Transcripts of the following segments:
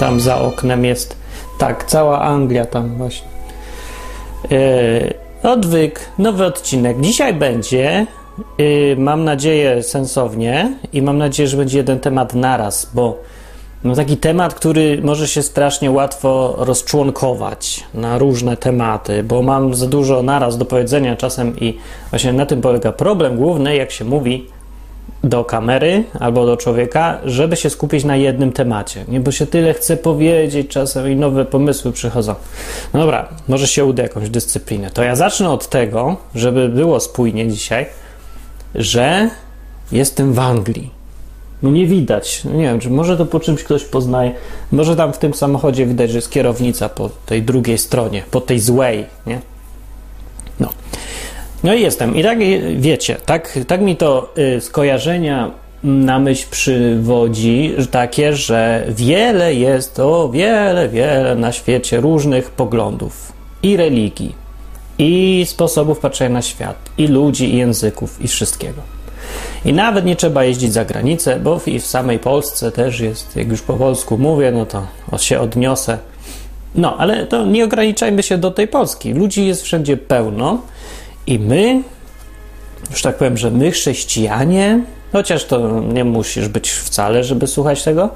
Tam za oknem jest. Tak, cała Anglia tam właśnie. Yy, odwyk, nowy odcinek. Dzisiaj będzie, yy, mam nadzieję, sensownie i mam nadzieję, że będzie jeden temat naraz, bo no taki temat, który może się strasznie łatwo rozczłonkować na różne tematy, bo mam za dużo naraz do powiedzenia czasem i właśnie na tym polega problem główny, jak się mówi do kamery albo do człowieka, żeby się skupić na jednym temacie. Nie, bo się tyle chce powiedzieć czasem i nowe pomysły przychodzą. No dobra, może się uda jakąś dyscyplinę. To ja zacznę od tego, żeby było spójnie dzisiaj, że jestem w Anglii. No nie widać. No nie wiem, czy może to po czymś ktoś poznaje. Może tam w tym samochodzie widać, że jest kierownica po tej drugiej stronie, po tej złej, nie? No. No i jestem. I tak wiecie, tak, tak mi to y, skojarzenia na myśl przywodzi że takie, że wiele jest, o wiele, wiele na świecie różnych poglądów i religii, i sposobów patrzenia na świat, i ludzi, i języków, i wszystkiego. I nawet nie trzeba jeździć za granicę, bo w, w samej Polsce też jest, jak już po polsku mówię, no to się odniosę. No, ale to nie ograniczajmy się do tej Polski. Ludzi jest wszędzie pełno i my, już tak powiem, że my chrześcijanie, chociaż to nie musisz być wcale, żeby słuchać tego,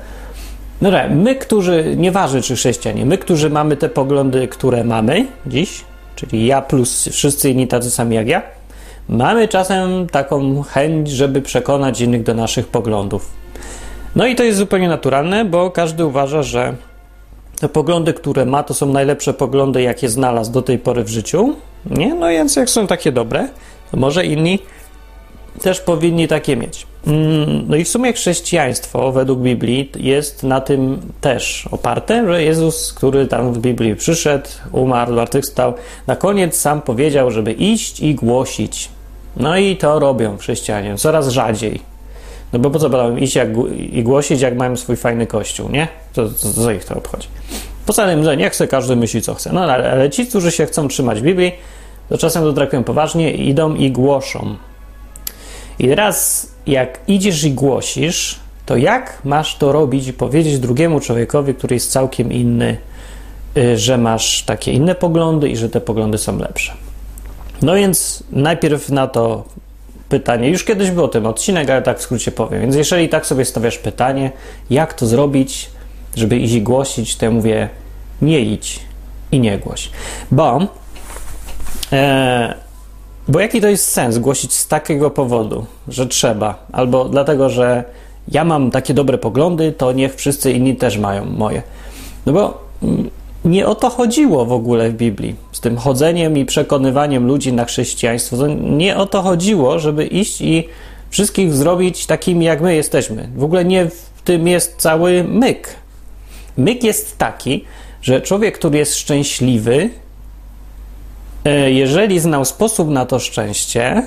no tak, my, którzy, nieważne czy chrześcijanie, my, którzy mamy te poglądy, które mamy dziś, czyli ja plus wszyscy inni tacy sami jak ja, mamy czasem taką chęć, żeby przekonać innych do naszych poglądów. No i to jest zupełnie naturalne, bo każdy uważa, że te poglądy, które ma, to są najlepsze poglądy, jakie znalazł do tej pory w życiu. Nie? No więc jak są takie dobre, to może inni też powinni takie mieć. Mm, no i w sumie chrześcijaństwo według Biblii jest na tym też oparte, że Jezus, który tam w Biblii przyszedł, umarł, zmartwychwstał, na koniec sam powiedział, żeby iść i głosić. No i to robią chrześcijanie coraz rzadziej. No bo po co będą iść jak, i głosić, jak mają swój fajny kościół, nie? To, to, to ich to obchodzi. Poza tym, że nie chce, każdy myśli, co chce. No ale, ale ci, którzy się chcą trzymać Biblii, to czasem to traktują poważnie, idą i głoszą. I teraz, jak idziesz i głosisz, to jak masz to robić i powiedzieć drugiemu człowiekowi, który jest całkiem inny, y, że masz takie inne poglądy i że te poglądy są lepsze? No więc najpierw na to pytanie, już kiedyś był o tym odcinek, ale tak w skrócie powiem. Więc jeżeli tak sobie stawiasz pytanie, jak to zrobić, żeby iść i głosić, to ja mówię, nie idź i nie głoś. Bo, e, bo jaki to jest sens głosić z takiego powodu, że trzeba, albo dlatego, że ja mam takie dobre poglądy, to niech wszyscy inni też mają moje. No bo mm, nie o to chodziło w ogóle w Biblii. Z tym chodzeniem i przekonywaniem ludzi na chrześcijaństwo. To nie o to chodziło, żeby iść i wszystkich zrobić takimi, jak my jesteśmy. W ogóle nie w tym jest cały myk. Myk jest taki, że człowiek, który jest szczęśliwy, e, jeżeli znał sposób na to szczęście,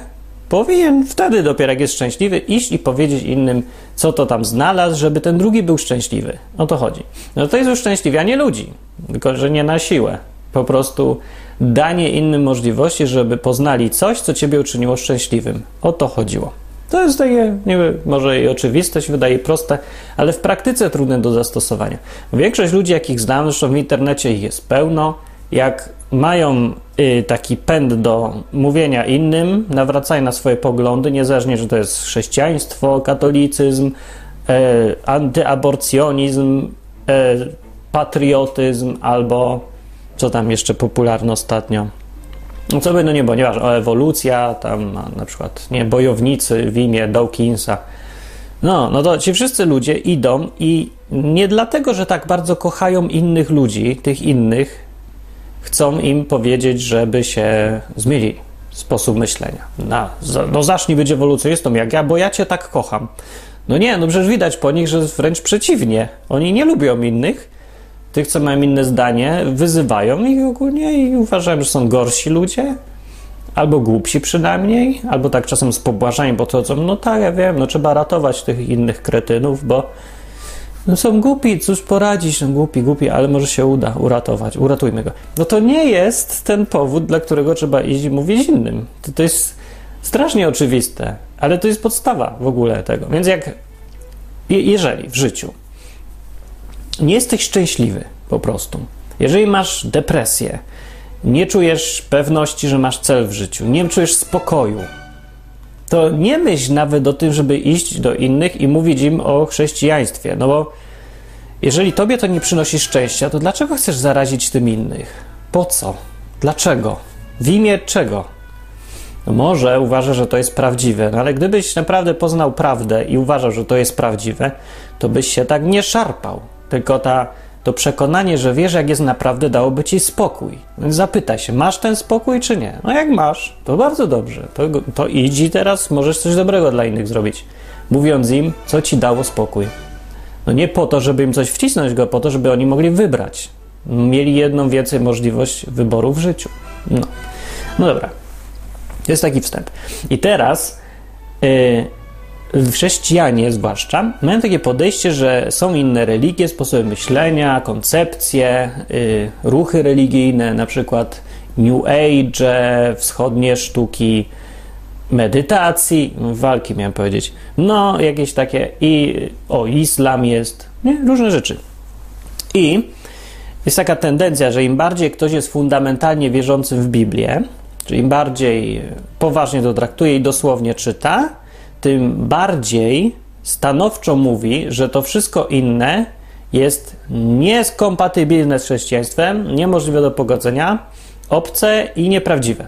powinien wtedy dopiero, jak jest szczęśliwy, iść i powiedzieć innym, co to tam znalazł, żeby ten drugi był szczęśliwy. O to chodzi. No to jest uszczęśliwianie ludzi, tylko że nie na siłę. Po prostu danie innym możliwości, żeby poznali coś, co ciebie uczyniło szczęśliwym. O to chodziło. To jest takie, wiem, może i oczywiste się wydaje proste, ale w praktyce trudne do zastosowania. Większość ludzi, jakich znam, zresztą w internecie ich jest pełno, jak mają y, taki pęd do mówienia innym, nawracają na swoje poglądy, niezależnie, że to jest chrześcijaństwo, katolicyzm, e, antyaborcjonizm, e, patriotyzm albo co tam jeszcze popularne ostatnio. No co by no nie nieważne, o ewolucja, tam na przykład, nie, bojownicy w imię Dawkinsa. No, no to ci wszyscy ludzie idą i nie dlatego, że tak bardzo kochają innych ludzi, tych innych, chcą im powiedzieć, żeby się zmienili sposób myślenia. No, no zacznij być ewolucjonistą jak ja, bo ja cię tak kocham. No nie, no przecież widać po nich, że wręcz przeciwnie. Oni nie lubią innych, tych, co mają inne zdanie, wyzywają ich ogólnie i uważają, że są gorsi ludzie, albo głupsi przynajmniej, albo tak czasem z pobłażaniem podchodzą, no tak, ja wiem, no trzeba ratować tych innych kretynów, bo no są głupi, cóż poradzić, no głupi, głupi, ale może się uda uratować, uratujmy go. No to nie jest ten powód, dla którego trzeba iść i mówić innym. To, to jest strasznie oczywiste, ale to jest podstawa w ogóle tego. Więc jak, jeżeli w życiu nie jesteś szczęśliwy po prostu. Jeżeli masz depresję, nie czujesz pewności, że masz cel w życiu, nie czujesz spokoju, to nie myśl nawet o tym, żeby iść do innych i mówić im o chrześcijaństwie. No bo jeżeli tobie to nie przynosi szczęścia, to dlaczego chcesz zarazić tym innych? Po co? Dlaczego? W imię czego? No może uważa, że to jest prawdziwe, no ale gdybyś naprawdę poznał prawdę i uważał, że to jest prawdziwe, to byś się tak nie szarpał. Tylko ta, to przekonanie, że wiesz, jak jest naprawdę, dałoby ci spokój. Zapytaj się, masz ten spokój, czy nie? No jak masz, to bardzo dobrze. To, to idź i teraz możesz coś dobrego dla innych zrobić, mówiąc im, co ci dało spokój. No nie po to, żeby im coś wcisnąć go, po to, żeby oni mogli wybrać. Mieli jedną więcej możliwość wyboru w życiu. No, no dobra. Jest taki wstęp. I teraz yy, chrześcijanie zwłaszcza mają takie podejście, że są inne religie, sposoby myślenia, koncepcje, yy, ruchy religijne, na przykład New Age, wschodnie sztuki medytacji, walki miałem powiedzieć, no jakieś takie i o islam jest, nie? różne rzeczy. I jest taka tendencja, że im bardziej ktoś jest fundamentalnie wierzący w Biblię, czyli im bardziej poważnie to traktuje i dosłownie czyta, tym bardziej stanowczo mówi, że to wszystko inne jest nieskompatybilne z chrześcijaństwem, niemożliwe do pogodzenia, obce i nieprawdziwe.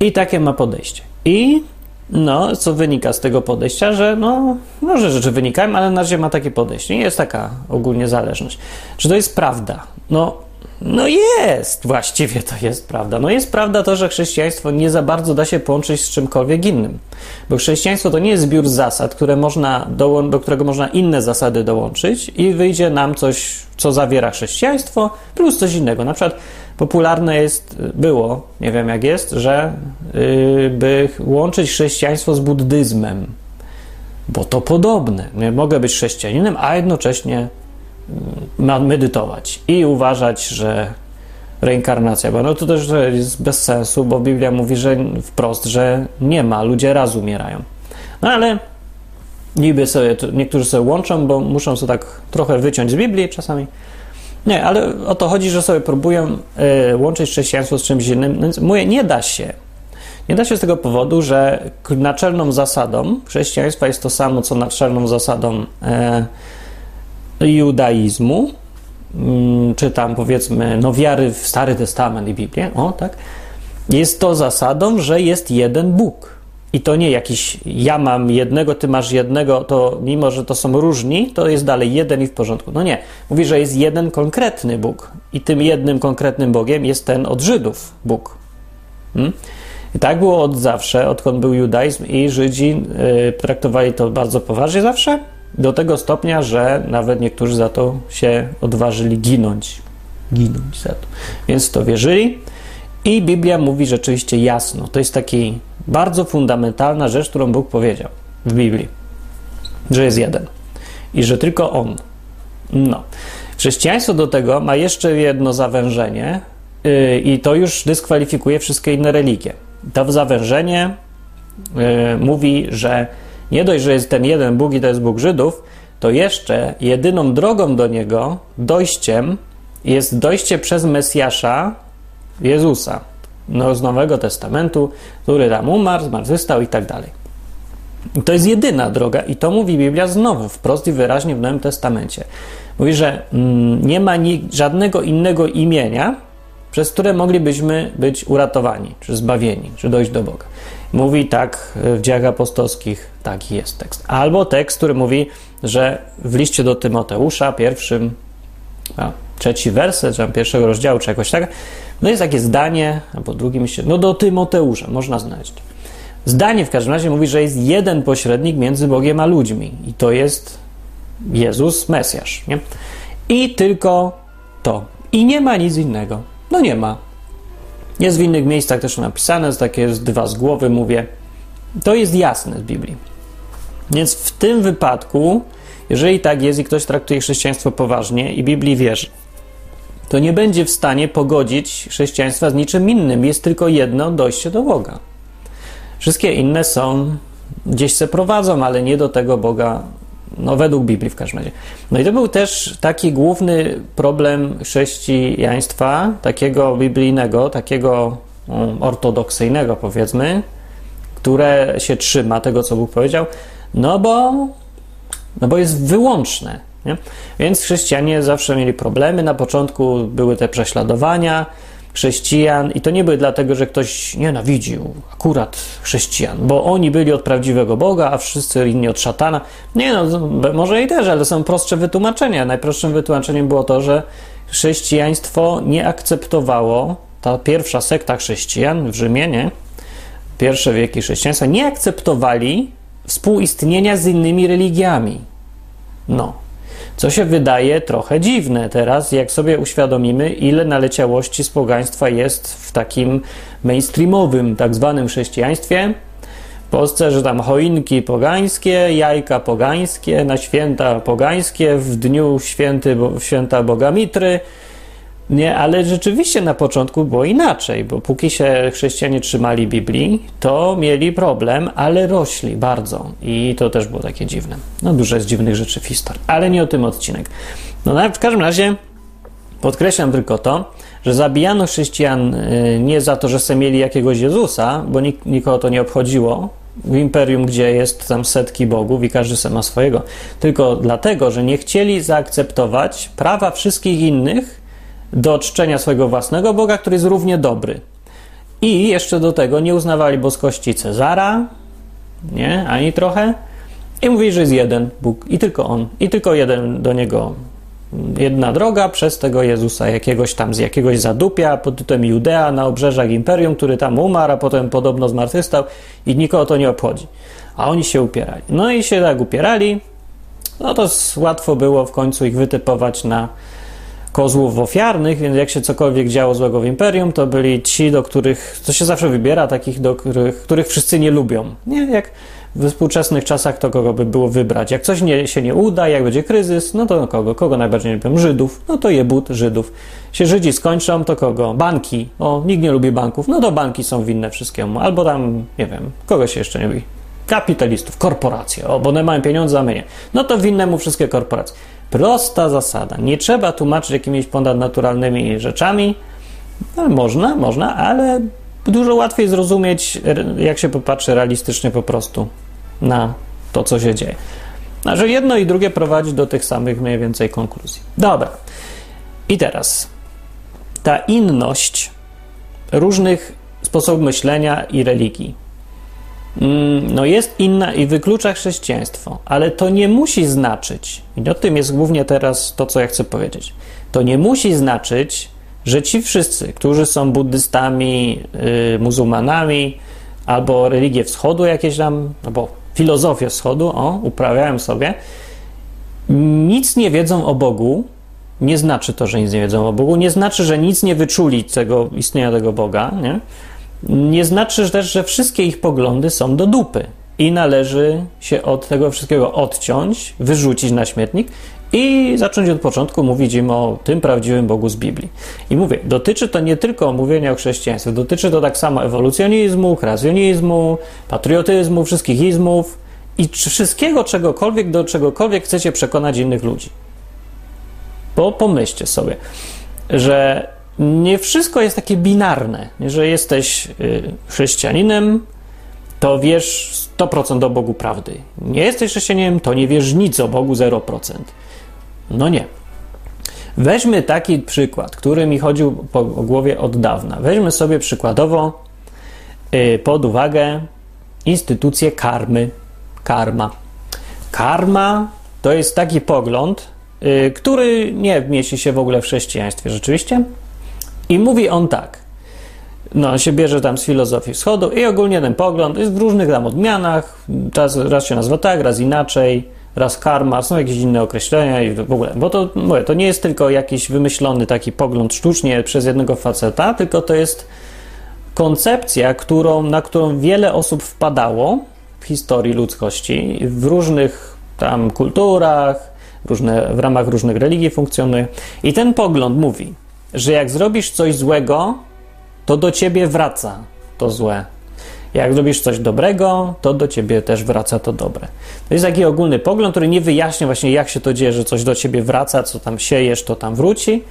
I takie ma podejście. I no, co wynika z tego podejścia, że no, może rzeczy wynikają, ale na razie ma takie podejście. Jest taka ogólnie zależność. Czy to jest prawda? No, no jest, właściwie to jest prawda. No jest prawda to, że chrześcijaństwo nie za bardzo da się połączyć z czymkolwiek innym. Bo chrześcijaństwo to nie jest zbiór zasad, które można do, którego można inne zasady dołączyć i wyjdzie nam coś, co zawiera chrześcijaństwo, plus coś innego. Na przykład popularne jest, było, nie wiem jak jest, że yy, by łączyć chrześcijaństwo z buddyzmem. Bo to podobne. Nie mogę być chrześcijaninem, a jednocześnie medytować i uważać, że reinkarnacja, bo no to też jest bez sensu, bo Biblia mówi, że wprost, że nie ma, ludzie raz umierają. No ale niby sobie, niektórzy sobie łączą, bo muszą sobie tak trochę wyciąć z Biblii czasami. Nie, ale o to chodzi, że sobie próbują y, łączyć chrześcijaństwo z czymś innym. Więc mówię, nie da się. Nie da się z tego powodu, że naczelną zasadą chrześcijaństwa jest to samo, co naczelną zasadą y, judaizmu, mm, czy tam powiedzmy, no wiary w Stary Testament i Biblię, o tak, jest to zasadą, że jest jeden Bóg. I to nie jakiś ja mam jednego, ty masz jednego, to mimo, że to są różni, to jest dalej jeden i w porządku. No nie. Mówi, że jest jeden konkretny Bóg. I tym jednym konkretnym Bogiem jest ten od Żydów Bóg. Hmm? I tak było od zawsze, odkąd był judaizm i Żydzi y, traktowali to bardzo poważnie zawsze do tego stopnia, że nawet niektórzy za to się odważyli ginąć. Ginąć za to. Więc to wierzyli. I Biblia mówi rzeczywiście jasno. To jest taki bardzo fundamentalna rzecz, którą Bóg powiedział w Biblii, że jest jeden i że tylko On. No. Chrześcijaństwo do tego ma jeszcze jedno zawężenie, yy, i to już dyskwalifikuje wszystkie inne religie. To zawężenie yy, mówi, że nie dość, że jest ten jeden Bóg i to jest Bóg Żydów, to jeszcze jedyną drogą do niego, dojściem, jest dojście przez Mesjasza Jezusa no, z Nowego Testamentu, który tam umarł, zmartwychwstał i tak dalej. To jest jedyna droga i to mówi Biblia znowu wprost i wyraźnie w Nowym Testamencie. Mówi, że mm, nie ma żadnego innego imienia, przez które moglibyśmy być uratowani, czy zbawieni, czy dojść do Boga. Mówi tak w dziejach apostolskich, taki jest tekst. Albo tekst, który mówi, że w liście do Tymoteusza, pierwszym, a, trzeci werset, czy pierwszego rozdziału, czy jakoś tak, no jest takie zdanie, albo drugim, no do Tymoteusza, można znaleźć. Zdanie w każdym razie mówi, że jest jeden pośrednik między Bogiem a ludźmi i to jest Jezus, Mesjasz, nie? I tylko to. I nie ma nic innego. No nie ma. Jest w innych miejscach też napisane, takie dwa z głowy mówię. To jest jasne z Biblii. Więc w tym wypadku, jeżeli tak jest i ktoś traktuje chrześcijaństwo poważnie i Biblii wierzy, to nie będzie w stanie pogodzić chrześcijaństwa z niczym innym. Jest tylko jedno dojście do Boga. Wszystkie inne są, gdzieś se prowadzą, ale nie do tego Boga, No, według Biblii w każdym razie. No i to był też taki główny problem chrześcijaństwa, takiego biblijnego, takiego um, ortodoksyjnego, powiedzmy, które się trzyma tego, co Bóg powiedział, no bo, no bo jest wyłączne. Nie? Więc chrześcijanie zawsze mieli problemy. Na początku były te prześladowania chrześcijan, i to nie były dlatego, że ktoś nienawidził akurat chrześcijan, bo oni byli od prawdziwego Boga, a wszyscy inni od szatana. Nie no, może i też, ale są prostsze wytłumaczenia. Najprostszym wytłumaczeniem było to, że chrześcijaństwo nie akceptowało, ta pierwsza sekta chrześcijan w Rzymie, nie? pierwsze wieki chrześcijaństwa, nie akceptowali współistnienia z innymi religiami. No. Co się wydaje trochę dziwne teraz, jak sobie uświadomimy, ile naleciałości z pogaństwa jest w takim mainstreamowym, tak zwanym chrześcijaństwie. W Polsce, że tam choinki pogańskie, jajka pogańskie, na święta pogańskie, w dniu święty, święta Boga Mitry, nie, ale rzeczywiście na początku było inaczej, bo póki się chrześcijanie trzymali Biblii, to mieli problem, ale rośli bardzo. I to też było takie dziwne. No, dużo jest dziwnych rzeczy w historii, ale nie o tym odcinek. No, w każdym razie podkreślam tylko to, że zabijano chrześcijan y, nie za to, że se mieli jakiegoś Jezusa, bo nik nikogo to nie obchodziło, w imperium, gdzie jest tam setki bogów i każdy se ma swojego, tylko dlatego, że nie chcieli zaakceptować prawa wszystkich innych do czczenia swojego własnego Boga, który jest równie dobry. I jeszcze do tego nie uznawali boskości Cezara, nie, ani trochę. I mówili, że jest jeden Bóg i tylko On, i tylko jeden do Niego, jedna droga przez tego Jezusa, jakiegoś tam z jakiegoś zadupia pod tytułem Judea na obrzeżach Imperium, który tam umarł, a potem podobno zmartwychwstał i nikogo to nie obchodzi. A oni się upierali. No i się tak upierali, no to łatwo było w końcu ich wytypować na kozłów ofiarnych, więc jak się cokolwiek działo złego w imperium, to byli ci, do których, to się zawsze wybiera, takich, do których, których wszyscy nie lubią. Nie, jak w współczesnych czasach to kogo by było wybrać. Jak coś nie, się nie uda, jak będzie kryzys, no to kogo? Kogo najbardziej nie lubią? Żydów. No to je but Żydów. Się Żydzi skończą, to kogo? Banki. O, nikt nie lubi banków. No to banki są winne wszystkiemu. Albo tam, nie wiem, kogo się jeszcze nie lubi? Kapitalistów, korporacje. O, bo one mają pieniądze, a my nie. No to winne mu wszystkie korporacje. Prosta zasada. Nie trzeba tłumaczyć jakimiś ponadnaturalnymi rzeczami. No, można, można, ale dużo łatwiej zrozumieć, jak się popatrzy realistycznie po prostu na to, co się dzieje. Znaczy jedno i drugie prowadzi do tych samych mniej więcej konkluzji. Dobra. I teraz ta inność różnych sposobów myślenia i religii no jest inna i wyklucza chrześcijaństwo, ale to nie musi znaczyć, i o tym jest głównie teraz to, co ja chcę powiedzieć, to nie musi znaczyć, że ci wszyscy, którzy są buddystami, yy, muzułmanami, albo religie wschodu jakieś tam, albo filozofię wschodu, o, uprawiają sobie, nic nie wiedzą o Bogu, nie znaczy to, że nic nie wiedzą o Bogu, nie znaczy, że nic nie wyczuli tego istnienia tego Boga, nie? Nie znaczy też, że wszystkie ich poglądy są do dupy i należy się od tego wszystkiego odciąć, wyrzucić na śmietnik i zacząć od początku mówić im o tym prawdziwym Bogu z Biblii. I mówię, dotyczy to nie tylko mówienia o chrześcijaństwie, dotyczy to tak samo ewolucjonizmu, kreacjonizmu, patriotyzmu, wszystkich izmów i wszystkiego czegokolwiek, do czegokolwiek chcecie przekonać innych ludzi. Bo pomyślcie sobie, że nie wszystko jest takie binarne, że jesteś y, chrześcijaninem, to wiesz 100% o Bogu prawdy. Nie jesteś chrześcijaninem, to nie wiesz nic o Bogu 0%. No nie. Weźmy taki przykład, który mi chodził po głowie od dawna. Weźmy sobie przykładowo y, pod uwagę instytucję karmy. Karma. Karma to jest taki pogląd, y, który nie mieści się w ogóle w chrześcijaństwie. Rzeczywiście? I mówi on tak. No, on się bierze tam z filozofii wschodu i ogólnie ten pogląd jest w różnych tam odmianach. Raz, raz się nazywa tak, raz inaczej, raz karma, są jakieś inne określenia i w ogóle. Bo to, mówię, to nie jest tylko jakiś wymyślony taki pogląd sztucznie przez jednego faceta, tylko to jest koncepcja, którą, na którą wiele osób wpadało w historii ludzkości, w różnych tam kulturach, różne, w ramach różnych religii funkcjonuje. I ten pogląd mówi, że jak zrobisz coś złego, to do ciebie wraca to złe. Jak zrobisz coś dobrego, to do ciebie też wraca to dobre. To jest taki ogólny pogląd, który nie wyjaśnia właśnie, jak się to dzieje, że coś do ciebie wraca, co tam siejesz, to tam wróci.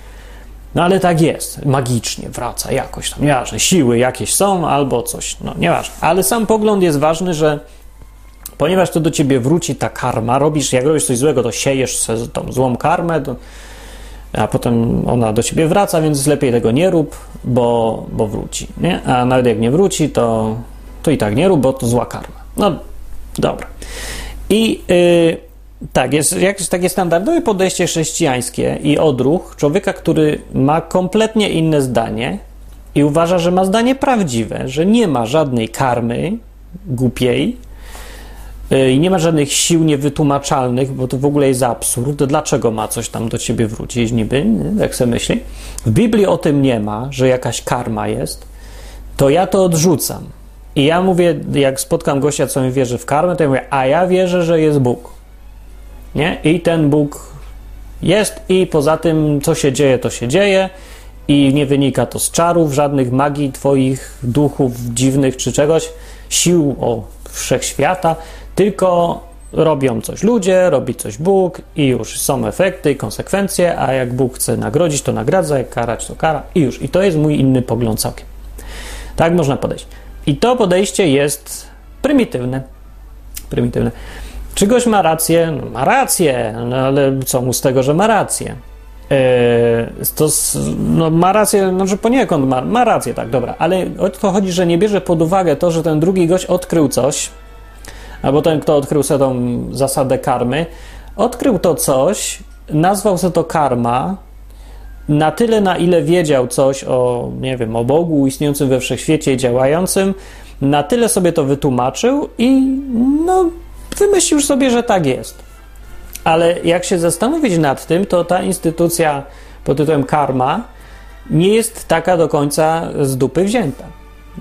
No ale tak jest, magicznie wraca jakoś tam, nieważne, siły jakieś są albo coś, no nieważne. Ale sam pogląd jest ważny, że ponieważ to do ciebie wróci ta karma, robisz, jak robisz coś złego, to siejesz tą złą karmę, to, a potem ona do ciebie wraca, więc lepiej tego nie rób, bo, bo wróci, nie? A nawet jak nie wróci, to, to i tak nie rób, bo to zła karma. No, dobra. I... Yy, tak, jest jakieś takie standardowe podejście chrześcijańskie i odruch człowieka, który ma kompletnie inne zdanie i uważa, że ma zdanie prawdziwe, że nie ma żadnej karmy głupiej i nie ma żadnych sił niewytłumaczalnych, bo to w ogóle jest absurd. Dlaczego ma coś tam do ciebie wrócić niby, jak sobie myśli? W Biblii o tym nie ma, że jakaś karma jest, to ja to odrzucam. I ja mówię, jak spotkam gościa, co mi wierzy w karmę, to ja mówię, a ja wierzę, że jest Bóg. Nie? I ten Bóg jest, i poza tym, co się dzieje, to się dzieje, i nie wynika to z czarów, żadnych magii Twoich duchów dziwnych czy czegoś, sił o wszechświata, tylko robią coś ludzie, robi coś Bóg i już są efekty i konsekwencje, a jak Bóg chce nagrodzić, to nagradza, jak karać, to kara i już. I to jest mój inny pogląd całkiem. Tak można podejść. I to podejście jest prymitywne. Prymitywne. Czy gość ma rację? No, ma rację, no, ale co mu z tego, że ma rację? Yy, to no, ma rację, no, że poniekąd ma, ma rację, tak, dobra, ale o to chodzi, że nie bierze pod uwagę to, że ten drugi gość odkrył coś, albo ten, kto odkrył sobie tą zasadę karmy, odkrył to coś, nazwał sobie to karma, na tyle, na ile wiedział coś o, nie wiem, o Bogu istniejącym we wszechświecie i działającym, na tyle sobie to wytłumaczył i no wymyślił sobie, że tak jest. Ale jak się zastanowić nad tym, to ta instytucja pod tytułem karma nie jest taka do końca z dupy wzięta.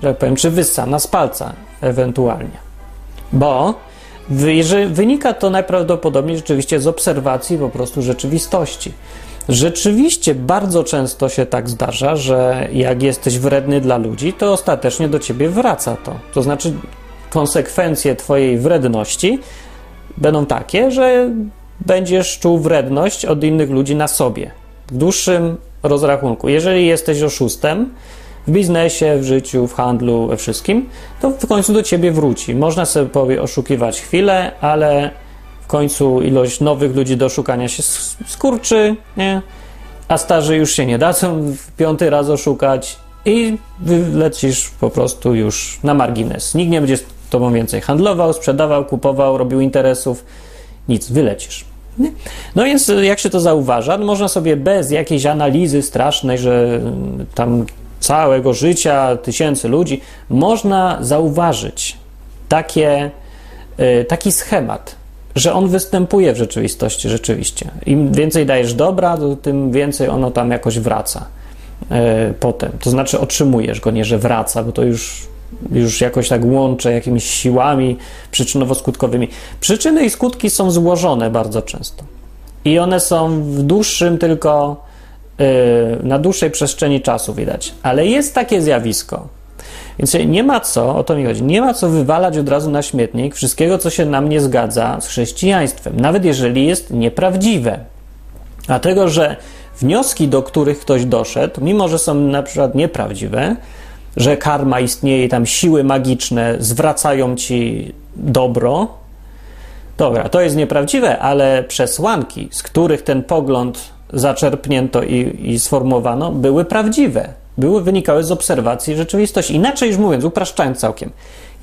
Że tak powiem, czy wyssana z palca ewentualnie. Bo wynika to najprawdopodobniej rzeczywiście z obserwacji po prostu rzeczywistości. Rzeczywiście bardzo często się tak zdarza, że jak jesteś wredny dla ludzi, to ostatecznie do ciebie wraca to. To znaczy, konsekwencje Twojej wredności będą takie, że będziesz czuł wredność od innych ludzi na sobie w dłuższym rozrachunku. Jeżeli jesteś oszustem w biznesie, w życiu, w handlu, we wszystkim, to w końcu do ciebie wróci. Można sobie powie oszukiwać chwilę, ale w końcu ilość nowych ludzi do szukania się skurczy, nie? a starzy już się nie dadzą piąty raz oszukać i lecisz po prostu już na margines. Nikt nie będzie tobą więcej handlował, sprzedawał, kupował, robił interesów. Nic, wylecisz. No więc jak się to zauważa, no można sobie bez jakiejś analizy strasznej, że tam całego życia tysięcy ludzi, można zauważyć takie, y, taki schemat, że on występuje w rzeczywistości rzeczywiście. Im więcej dajesz dobra, tym więcej ono tam jakoś wraca y, potem. To znaczy otrzymujesz go, nie że wraca, bo to już już jakoś tak łączę jakimiś siłami przyczynowo-skutkowymi. Przyczyny i skutki są złożone bardzo często. I one są w dłuższym tylko, na dłuższej przestrzeni czasu widać. Ale jest takie zjawisko. Więc nie ma co, o to mi chodzi, nie ma co wywalać od razu na śmietnik wszystkiego, co się nam nie zgadza z chrześcijaństwem, nawet jeżeli jest nieprawdziwe. Dlatego, że wnioski, do których ktoś doszedł, mimo że są na przykład nieprawdziwe, że karma istnieje tam siły magiczne zwracają ci dobro. Dobra, to jest nieprawdziwe, ale przesłanki, z których ten pogląd zaczerpnięto i, i sformułowano, były prawdziwe. Były, wynikały z obserwacji rzeczywistości. Inaczej już mówiąc, upraszczając całkiem,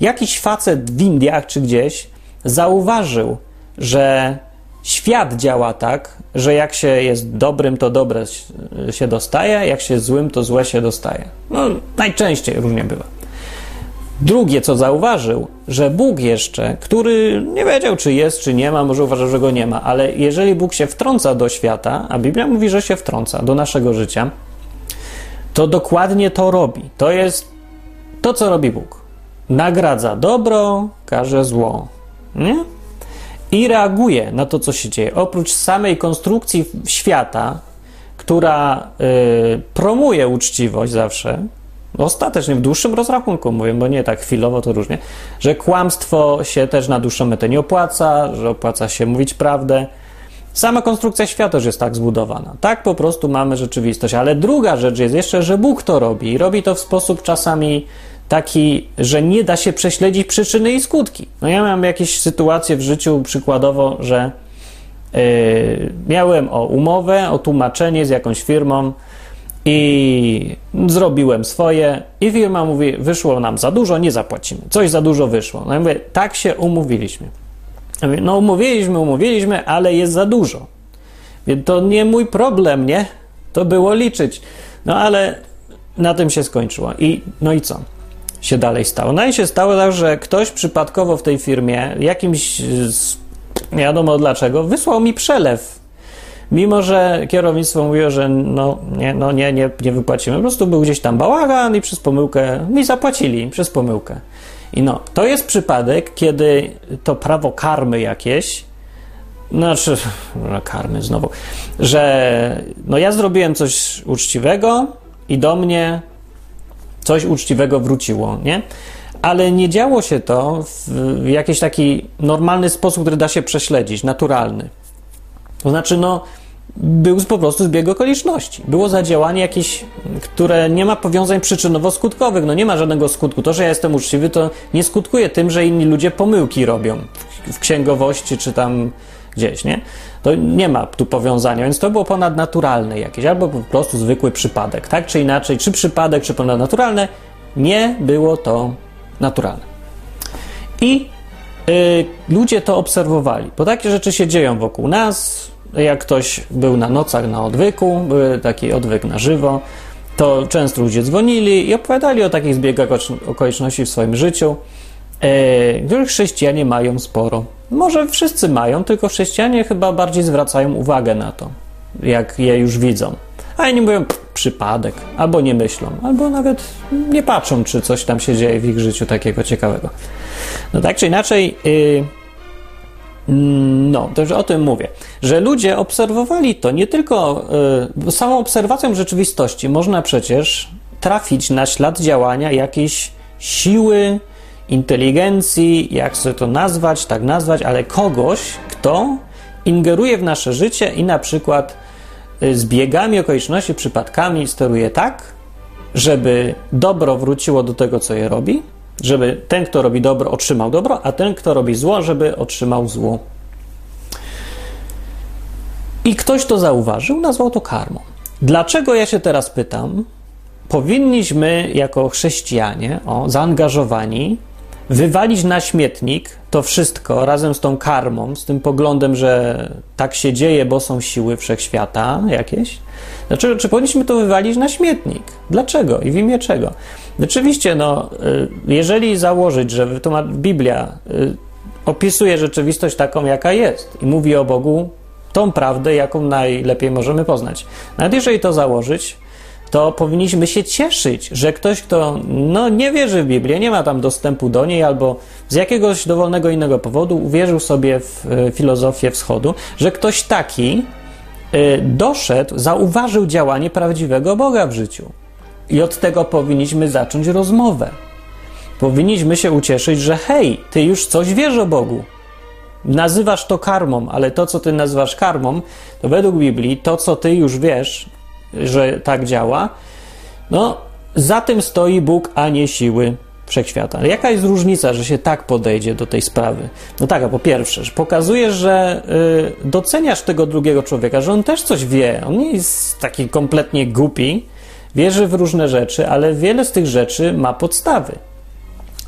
jakiś facet w Indiach czy gdzieś zauważył, że Świat działa tak, że jak się jest dobrym, to dobre się dostaje, jak się złym, to złe się dostaje. No, najczęściej różnie bywa. Drugie, co zauważył, że Bóg jeszcze, który nie wiedział, czy jest, czy nie ma, może uważał, że go nie ma, ale jeżeli Bóg się wtrąca do świata, a Biblia mówi, że się wtrąca do naszego życia, to dokładnie to robi. To jest to, co robi Bóg. Nagradza dobro, karze zło. Nie? i reaguje na to, co się dzieje. Oprócz samej konstrukcji świata, która y, promuje uczciwość zawsze, ostatecznie w dłuższym rozrachunku mówię, bo nie tak chwilowo to różnie, że kłamstwo się też na dłuższą metę nie opłaca, że opłaca się mówić prawdę. Sama konstrukcja świata już jest tak zbudowana. Tak po prostu mamy rzeczywistość. Ale druga rzecz jest jeszcze, że Bóg to robi. I robi to w sposób czasami taki, że nie da się prześledzić przyczyny i skutki. No ja mam jakieś sytuacje w życiu, przykładowo, że yy, miałem o umowę, o tłumaczenie z jakąś firmą i zrobiłem swoje i firma mówi, wyszło nam za dużo, nie zapłacimy. Coś za dużo wyszło. No ja mówię, tak się umówiliśmy. Ja mówię, no umówiliśmy, umówiliśmy, ale jest za dużo. Więc to nie mój problem, nie? To było liczyć. No ale na tym się skończyło. I no i co? się dalej stało? No i się stało tak, że ktoś przypadkowo w tej firmie, jakimś, nie wiadomo dlaczego, wysłał mi przelew. Mimo, że kierownictwo mówiło, że no nie, no nie, nie, nie wypłacimy. Po prostu był gdzieś tam bałagan i przez pomyłkę mi zapłacili, przez pomyłkę. I no, to jest przypadek, kiedy to prawo karmy jakieś, znaczy, no karmy znowu, że no ja zrobiłem coś uczciwego i do mnie coś uczciwego wróciło, nie? Ale nie działo się to w jakiś taki normalny sposób, który da się prześledzić, naturalny. To znaczy, no, był po prostu zbieg okoliczności. Było zadziałanie jakieś, które nie ma powiązań przyczynowo-skutkowych. No nie ma żadnego skutku. To, że ja jestem uczciwy, to nie skutkuje tym, że inni ludzie pomyłki robią w księgowości czy tam gdzieś, nie? To nie ma tu powiązania, więc to było ponadnaturalne jakieś, albo po prostu zwykły przypadek, tak czy inaczej, czy przypadek, czy ponadnaturalne, nie było to naturalne. I y, ludzie to obserwowali, bo takie rzeczy się dzieją wokół nas. Jak ktoś był na nocach na odwyku, był taki odwyk na żywo, to często ludzie dzwonili i opowiadali o takich zbiegach okoliczności w swoim życiu, y, których chrześcijanie mają sporo. Może wszyscy mają, tylko chrześcijanie chyba bardziej zwracają uwagę na to, jak je już widzą. A inni mówią przypadek, albo nie myślą, albo nawet nie patrzą, czy coś tam się dzieje w ich życiu takiego ciekawego. No tak czy inaczej, yy, no, już o tym mówię, że ludzie obserwowali to nie tylko yy, samą obserwacją rzeczywistości, można przecież trafić na ślad działania jakiejś siły, inteligencji, jak sobie to nazwać, tak nazwać, ale kogoś, kto ingeruje w nasze życie i na przykład y, z biegami okoliczności, przypadkami steruje tak, żeby dobro wróciło do tego, co je robi, żeby ten, kto robi dobro, otrzymał dobro, a ten, kto robi zło, żeby otrzymał zło. I ktoś to zauważył, nazwał to karmą. Dlaczego ja się teraz pytam? Powinniśmy jako chrześcijanie, o, zaangażowani, wywalić na śmietnik to wszystko razem z tą karmą, z tym poglądem, że tak się dzieje, bo są siły wszechświata jakieś? Dlaczego, czy powinniśmy to wywalić na śmietnik? Dlaczego i w imię czego? Oczywiście, no, y, jeżeli założyć, że Biblia y, opisuje rzeczywistość taką, jaka jest i mówi o Bogu tą prawdę, jaką najlepiej możemy poznać. Nawet jeżeli to założyć, to powinniśmy się cieszyć, że ktoś, kto no, nie wierzy w Biblię, nie ma tam dostępu do niej albo z jakiegoś dowolnego innego powodu uwierzył sobie w e, filozofię wschodu, że ktoś taki doszedł, zauważył działanie prawdziwego Boga w życiu. I od tego powinniśmy zacząć rozmowę. Powinniśmy się ucieszyć, że hej, ty już coś wiesz o Bogu. Nazywasz to karmą, ale to, co ty nazywasz karmą, to według Biblii to, co ty już wiesz, że tak działa, no za tym stoi Bóg, a nie siły wszechświata. Ale jaka jest różnica, że się tak podejdzie do tej sprawy? No tak, a po pierwsze, że pokazujesz, że y, doceniasz tego drugiego człowieka, że on też coś wie. On nie jest taki kompletnie głupi, wierzy w różne rzeczy, ale wiele z tych rzeczy ma podstawy.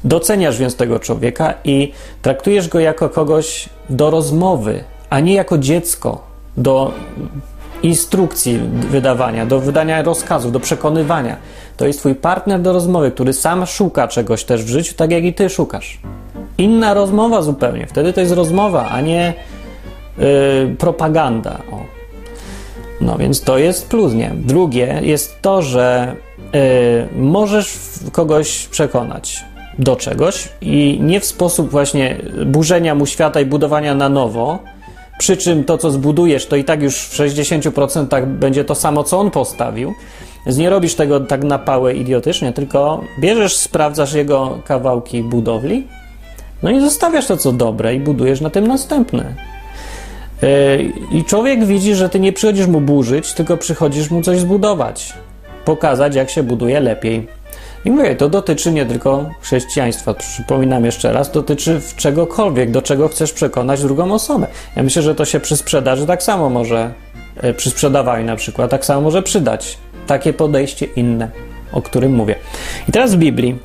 Doceniasz więc tego człowieka i traktujesz go jako kogoś do rozmowy, a nie jako dziecko do instrukcji wydawania, do wydania rozkazów, do przekonywania. To jest twój partner do rozmowy, który sam szuka czegoś też w życiu, tak jak i ty szukasz. Inna rozmowa zupełnie. Wtedy to jest rozmowa, a nie yy, propaganda. O. No więc to jest plus, nie? Drugie jest to, że yy, możesz kogoś przekonać do czegoś i nie w sposób właśnie burzenia mu świata i budowania na nowo, przy czym to, co zbudujesz, to i tak już w 60% będzie to samo, co on postawił. Więc nie robisz tego tak na pałę idiotycznie, tylko bierzesz, sprawdzasz jego kawałki budowli, no i zostawiasz to, co dobre i budujesz na tym następne. Yy, I człowiek widzi, że ty nie przychodzisz mu burzyć, tylko przychodzisz mu coś zbudować, pokazać, jak się buduje lepiej. I mówię, to dotyczy nie tylko chrześcijaństwa, przypominam jeszcze raz, dotyczy czegokolwiek, do czego chcesz przekonać drugą osobę. Ja myślę, że to się przy sprzedaży tak samo może, e, przy sprzedawaniu na przykład, tak samo może przydać. Takie podejście inne, o którym mówię. I teraz w Biblii.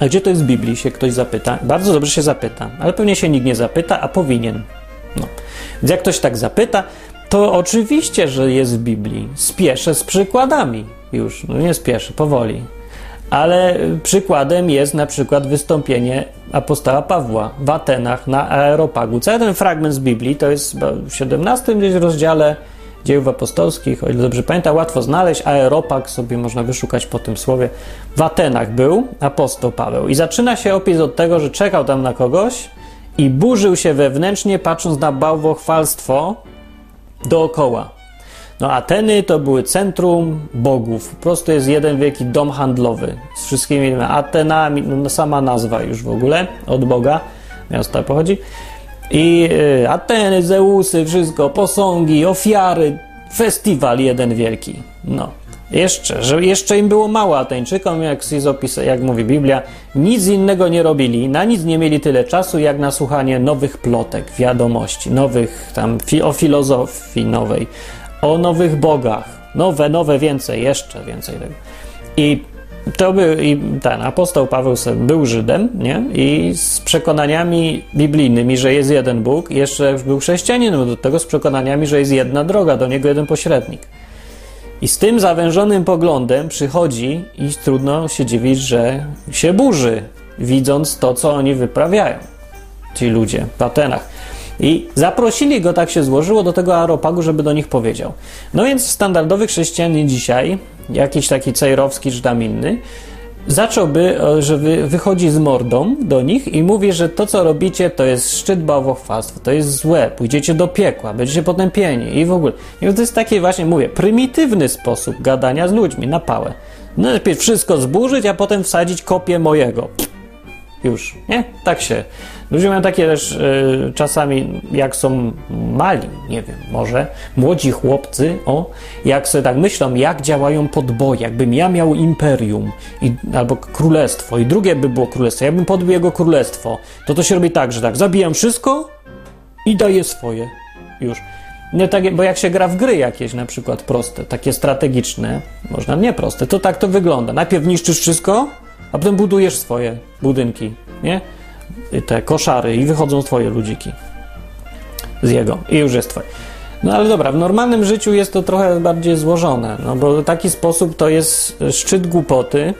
A gdzie to jest w Biblii, się ktoś zapyta? Bardzo dobrze się zapyta, ale pewnie się nikt nie zapyta, a powinien. No. Jak ktoś tak zapyta, to oczywiście, że jest w Biblii. Spieszę z przykładami już. No nie spieszę, powoli. Ale przykładem jest na przykład wystąpienie apostoła Pawła w Atenach na Aeropagu. Cały ten fragment z Biblii to jest w 17 gdzieś rozdziale dziejów apostolskich, o ile dobrze pamiętam, łatwo znaleźć. Aeropag sobie można wyszukać po tym słowie. W Atenach był apostoł Paweł i zaczyna się opis od tego, że czekał tam na kogoś i burzył się wewnętrznie, patrząc na bałwochwalstwo dookoła. No Ateny to były centrum bogów. Po prostu jest jeden wielki dom handlowy z wszystkimi Atenami, no sama nazwa już w ogóle od Boga, miasta pochodzi. I y, Ateny, Zeusy, wszystko, posągi, ofiary, festiwal jeden wielki. No. Jeszcze, że jeszcze im było mało Ateńczykom, jak, jak mówi Biblia, nic innego nie robili, na nic nie mieli tyle czasu, jak na słuchanie nowych plotek, wiadomości, nowych tam, fi, o filozofii nowej, o nowych bogach. Nowe, nowe, więcej, jeszcze więcej tego. I to był, i ten apostoł Paweł był Żydem, nie? I z przekonaniami biblijnymi, że jest jeden Bóg, jeszcze był chrześcijaninem do tego z przekonaniami, że jest jedna droga, do niego jeden pośrednik. I z tym zawężonym poglądem przychodzi i trudno się dziwić, że się burzy, widząc to, co oni wyprawiają, ci ludzie w Atenach. I zaprosili go, tak się złożyło, do tego Aropagu, żeby do nich powiedział. No więc standardowy chrześcijanin dzisiaj, jakiś taki cejrowski czy tam inny, zacząłby, e, że wychodzi z mordą do nich i mówi, że to, co robicie, to jest szczyt bałwochwalstwa, to jest złe, pójdziecie do piekła, będziecie potępieni i w ogóle. I to jest taki właśnie, mówię, prymitywny sposób gadania z ludźmi, na pałę. Najpierw wszystko zburzyć, a potem wsadzić kopię mojego. Już, nie? Tak się Ludzie mają takie też y, czasami, jak są mali, nie wiem, może młodzi chłopcy, o, jak sobie tak myślą, jak działają podboje, jakbym ja miał imperium i, albo królestwo i drugie by było królestwo, jakbym podbił jego królestwo, to to się robi tak, że tak, zabijam wszystko i daję swoje. Już. Nie tak, bo jak się gra w gry jakieś, na przykład proste, takie strategiczne, można nie proste, to tak to wygląda. Najpierw niszczysz wszystko, a potem budujesz swoje budynki, nie? Te koszary i wychodzą twoje ludziki z jego i już jest twoje. No ale dobra, w normalnym życiu jest to trochę bardziej złożone, no bo taki sposób to jest szczyt głupoty,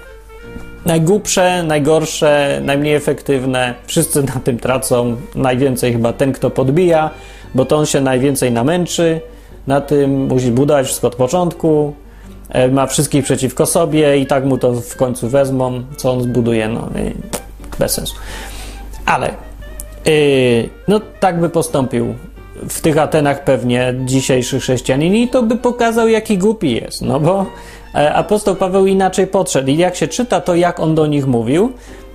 najgłupsze, najgorsze, najmniej efektywne, wszyscy na tym tracą, najwięcej chyba ten, kto podbija, bo to on się najwięcej namęczy, na tym musi budować wszystko od początku, e, ma wszystkich przeciwko sobie i tak mu to w końcu wezmą, co on zbuduje, no bez sensu. Ale yy, no tak by postąpił w tych Atenach pewnie dzisiejszy chrześcijanin i to by pokazał, jaki głupi jest, no bo e, apostoł Paweł inaczej podszedł i jak się czyta to, jak on do nich mówił,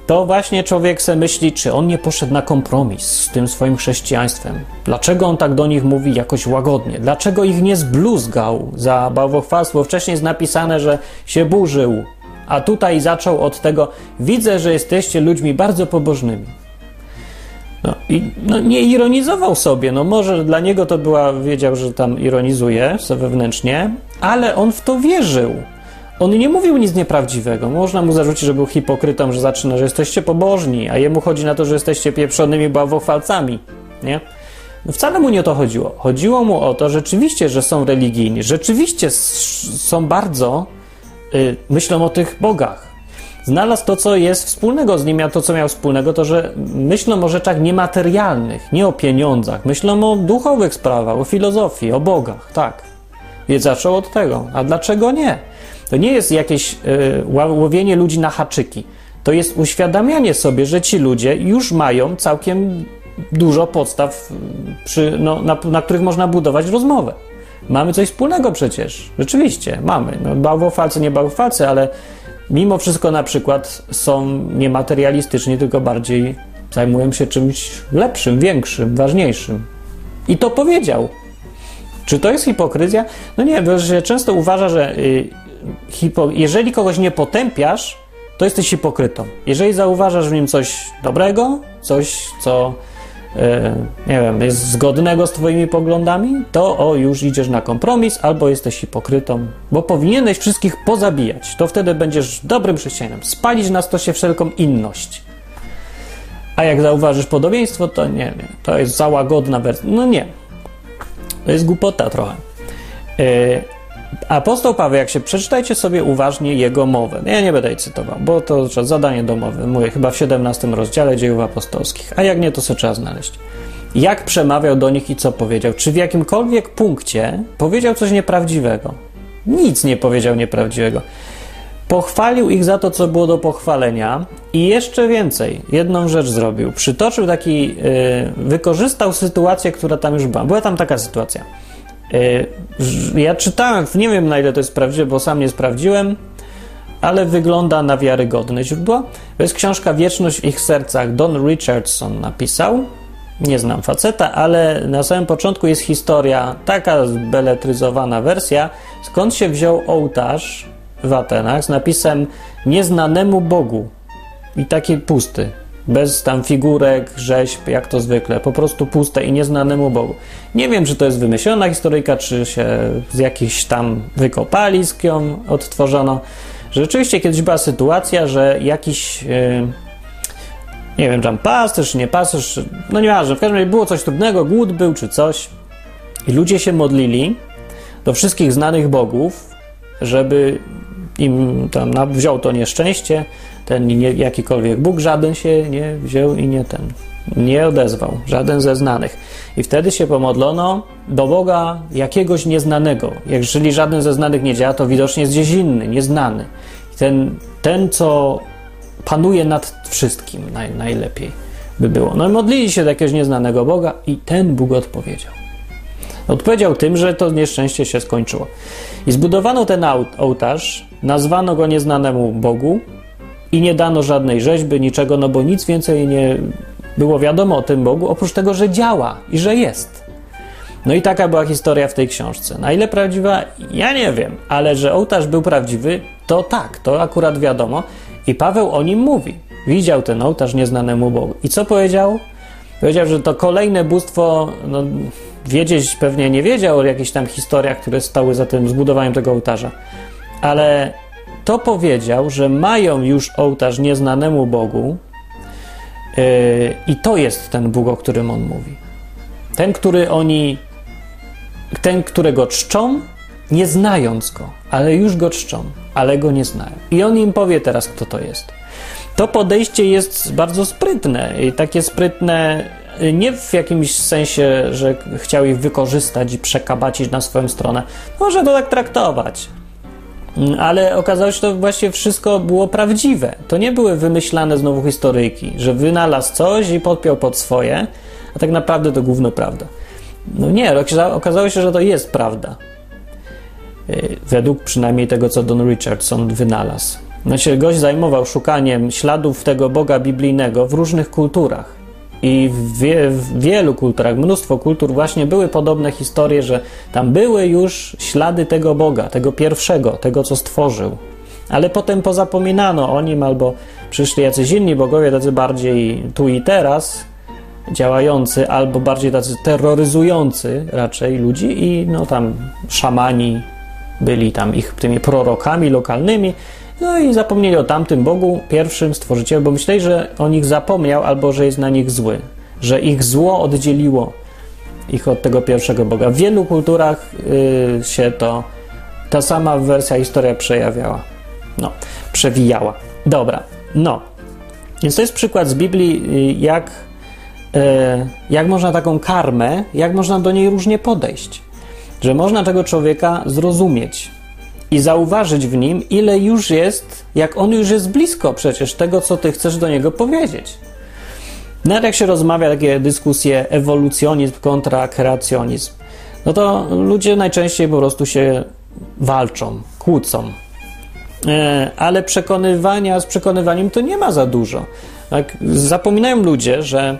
to właśnie człowiek se myśli, czy on nie poszedł na kompromis z tym swoim chrześcijaństwem. Dlaczego on tak do nich mówi jakoś łagodnie? Dlaczego ich nie zbluzgał za bałwochwalstwo? Wcześniej jest napisane, że się burzył, a tutaj zaczął od tego, widzę, że jesteście ludźmi bardzo pobożnymi. No i no, nie ironizował sobie, no może dla niego to była, wiedział, że tam ironizuje wewnętrznie, ale on w to wierzył. On nie mówił nic nieprawdziwego. Można mu zarzucić, że był hipokrytą, że zaczyna, że jesteście pobożni, a jemu chodzi na to, że jesteście pieprzonymi bałwochwalcami, nie? No wcale mu nie o to chodziło. Chodziło mu o to rzeczywiście, że są religijni, rzeczywiście są bardzo, y, myślą o tych bogach, znalazł to, co jest wspólnego z nim, a to, co miał wspólnego, to, że myślą o rzeczach niematerialnych, nie o pieniądzach, myślą o duchowych sprawach, o filozofii, o bogach, tak. Więc zaczął od tego. A dlaczego nie? To nie jest jakieś y, łowienie ludzi na haczyki. To jest uświadamianie sobie, że ci ludzie już mają całkiem dużo podstaw, przy, no, na, na których można budować rozmowę. mamy coś wspólnego przecież. Rzeczywiście, mamy. No, bałwochwalcy, nie bałwochwalcy, ale mimo wszystko na przykład są niematerialistyczni, tylko bardziej zajmują się czymś lepszym, większym, ważniejszym. I to powiedział. Czy to jest hipokryzja? No nie, bo się często uważa, że y, hipo, jeżeli kogoś nie potępiasz, to jesteś hipokrytą. Jeżeli zauważasz w nim coś dobrego, coś, co nie wiem, jest zgodnego z Twoimi poglądami, to o, już idziesz na kompromis albo jesteś hipokrytą, bo powinieneś wszystkich pozabijać. To wtedy będziesz dobrym chrześcijaninem. Spalić na stosie wszelką inność. A jak zauważysz podobieństwo, to nie, nie. To jest za łagodna wersja. No nie. To jest głupota trochę. Yy, Apostoł Paweł, jak się przeczytajcie sobie uważnie jego mowę. Ja nie będę jej cytował, bo to zadanie domowe. Mówię chyba w 17 rozdziale dziejów apostolskich. A jak nie, to sobie trzeba znaleźć. Jak przemawiał do nich i co powiedział? Czy w jakimkolwiek punkcie powiedział coś nieprawdziwego? Nic nie powiedział nieprawdziwego. Pochwalił ich za to, co było do pochwalenia i jeszcze więcej. Jedną rzecz zrobił. Przytoczył taki, yy, wykorzystał sytuację, która tam już była. Była tam taka sytuacja ja czytałem, nie wiem na ile to jest prawdziwe, bo sam nie sprawdziłem, ale wygląda na wiarygodne źródło. To jest książka Wieczność w ich sercach. Don Richardson napisał. Nie znam faceta, ale na samym początku jest historia, taka zbeletryzowana wersja, skąd się wziął ołtarz w Atenach z napisem Nieznanemu Bogu. I taki pusty bez tam figurek, rzeźb, jak to zwykle, po prostu puste i nieznanemu Bogu. Nie wiem, czy to jest wymyślona historyjka, czy się z jakichś tam wykopalisk ją odtworzono. Rzeczywiście kiedyś była sytuacja, że jakiś, yy, nie wiem, tam pasterz, nie pasterz, no nieważne, w każdym razie było coś trudnego, głód był czy coś i ludzie się modlili do wszystkich znanych bogów, żeby im tam wziął to nieszczęście, ten nie, jakikolwiek Bóg, żaden się nie wziął i nie ten, nie odezwał, żaden ze znanych. I wtedy się pomodlono do Boga jakiegoś nieznanego. Jeżeli żaden ze znanych nie działa, to widocznie jest gdzieś inny, nieznany. I ten, ten co panuje nad wszystkim naj, najlepiej by było. No i modlili się do jakiegoś nieznanego Boga i ten Bóg odpowiedział. Odpowiedział tym, że to nieszczęście się skończyło. I zbudowano ten ołtarz, nazwano go nieznanemu Bogu, i nie dano żadnej rzeźby, niczego, no bo nic więcej nie było wiadomo o tym Bogu, oprócz tego, że działa i że jest. No i taka była historia w tej książce. Na ile prawdziwa, ja nie wiem, ale że ołtarz był prawdziwy, to tak, to akurat wiadomo. I Paweł o nim mówi. Widział ten ołtarz nieznanemu Bogu. I co powiedział? Powiedział, że to kolejne bóstwo, no, wiedzieć pewnie nie wiedział o jakichś tam historiach, które stały za tym zbudowaniem tego ołtarza. Ale to powiedział, że mają już ołtarz nieznanemu Bogu yy, i to jest ten Bóg, o którym on mówi. Ten, który oni, ten, którego czczą, nie znając go, ale już go czczą, ale go nie znają. I on im powie teraz, kto to jest. To podejście jest bardzo sprytne i takie sprytne y, nie w jakimś sensie, że chciał ich wykorzystać i przekabacić na swoją stronę. Może to tak traktować, ale okazało się, że to właśnie wszystko było prawdziwe. To nie były wymyślane znowu historyjki, że wynalazł coś i podpiął pod swoje, a tak naprawdę to główno prawda. No nie, okazało się, że to jest prawda. Y, według przynajmniej tego, co Don Richardson wynalazł. Znaczy, gość zajmował szukaniem śladów tego Boga biblijnego w różnych kulturach. I w, wie, w, wielu kulturach, mnóstwo kultur właśnie były podobne historie, że tam były już ślady tego Boga, tego pierwszego, tego co stworzył. Ale potem pozapominano o nim, albo przyszli jacyś inni bogowie, tacy bardziej tu i teraz działający, albo bardziej tacy terroryzujący raczej ludzi, i no tam szamani byli tam ich tymi prorokami lokalnymi, no i zapomnieli o tamtym Bogu, pierwszym stworzycielu, bo myśleli, że o nich zapomniał albo że jest na nich zły, że ich zło oddzieliło ich od tego pierwszego Boga. W wielu kulturach yy, się to, ta sama wersja historia przejawiała. No, przewijała. Dobra, no. Więc to jest przykład z Biblii, y, jak, yy, jak można taką karmę, jak można do niej różnie podejść. Że można tego człowieka zrozumieć, i zauważyć w nim, ile już jest, jak on już jest blisko przecież tego, co ty chcesz do niego powiedzieć. Nawet jak się rozmawia takie dyskusje ewolucjonizm kontra kreacjonizm, no to ludzie najczęściej po prostu się walczą, kłócą. E, ale przekonywania z przekonywaniem to nie ma za dużo. Tak? Zapominają ludzie, że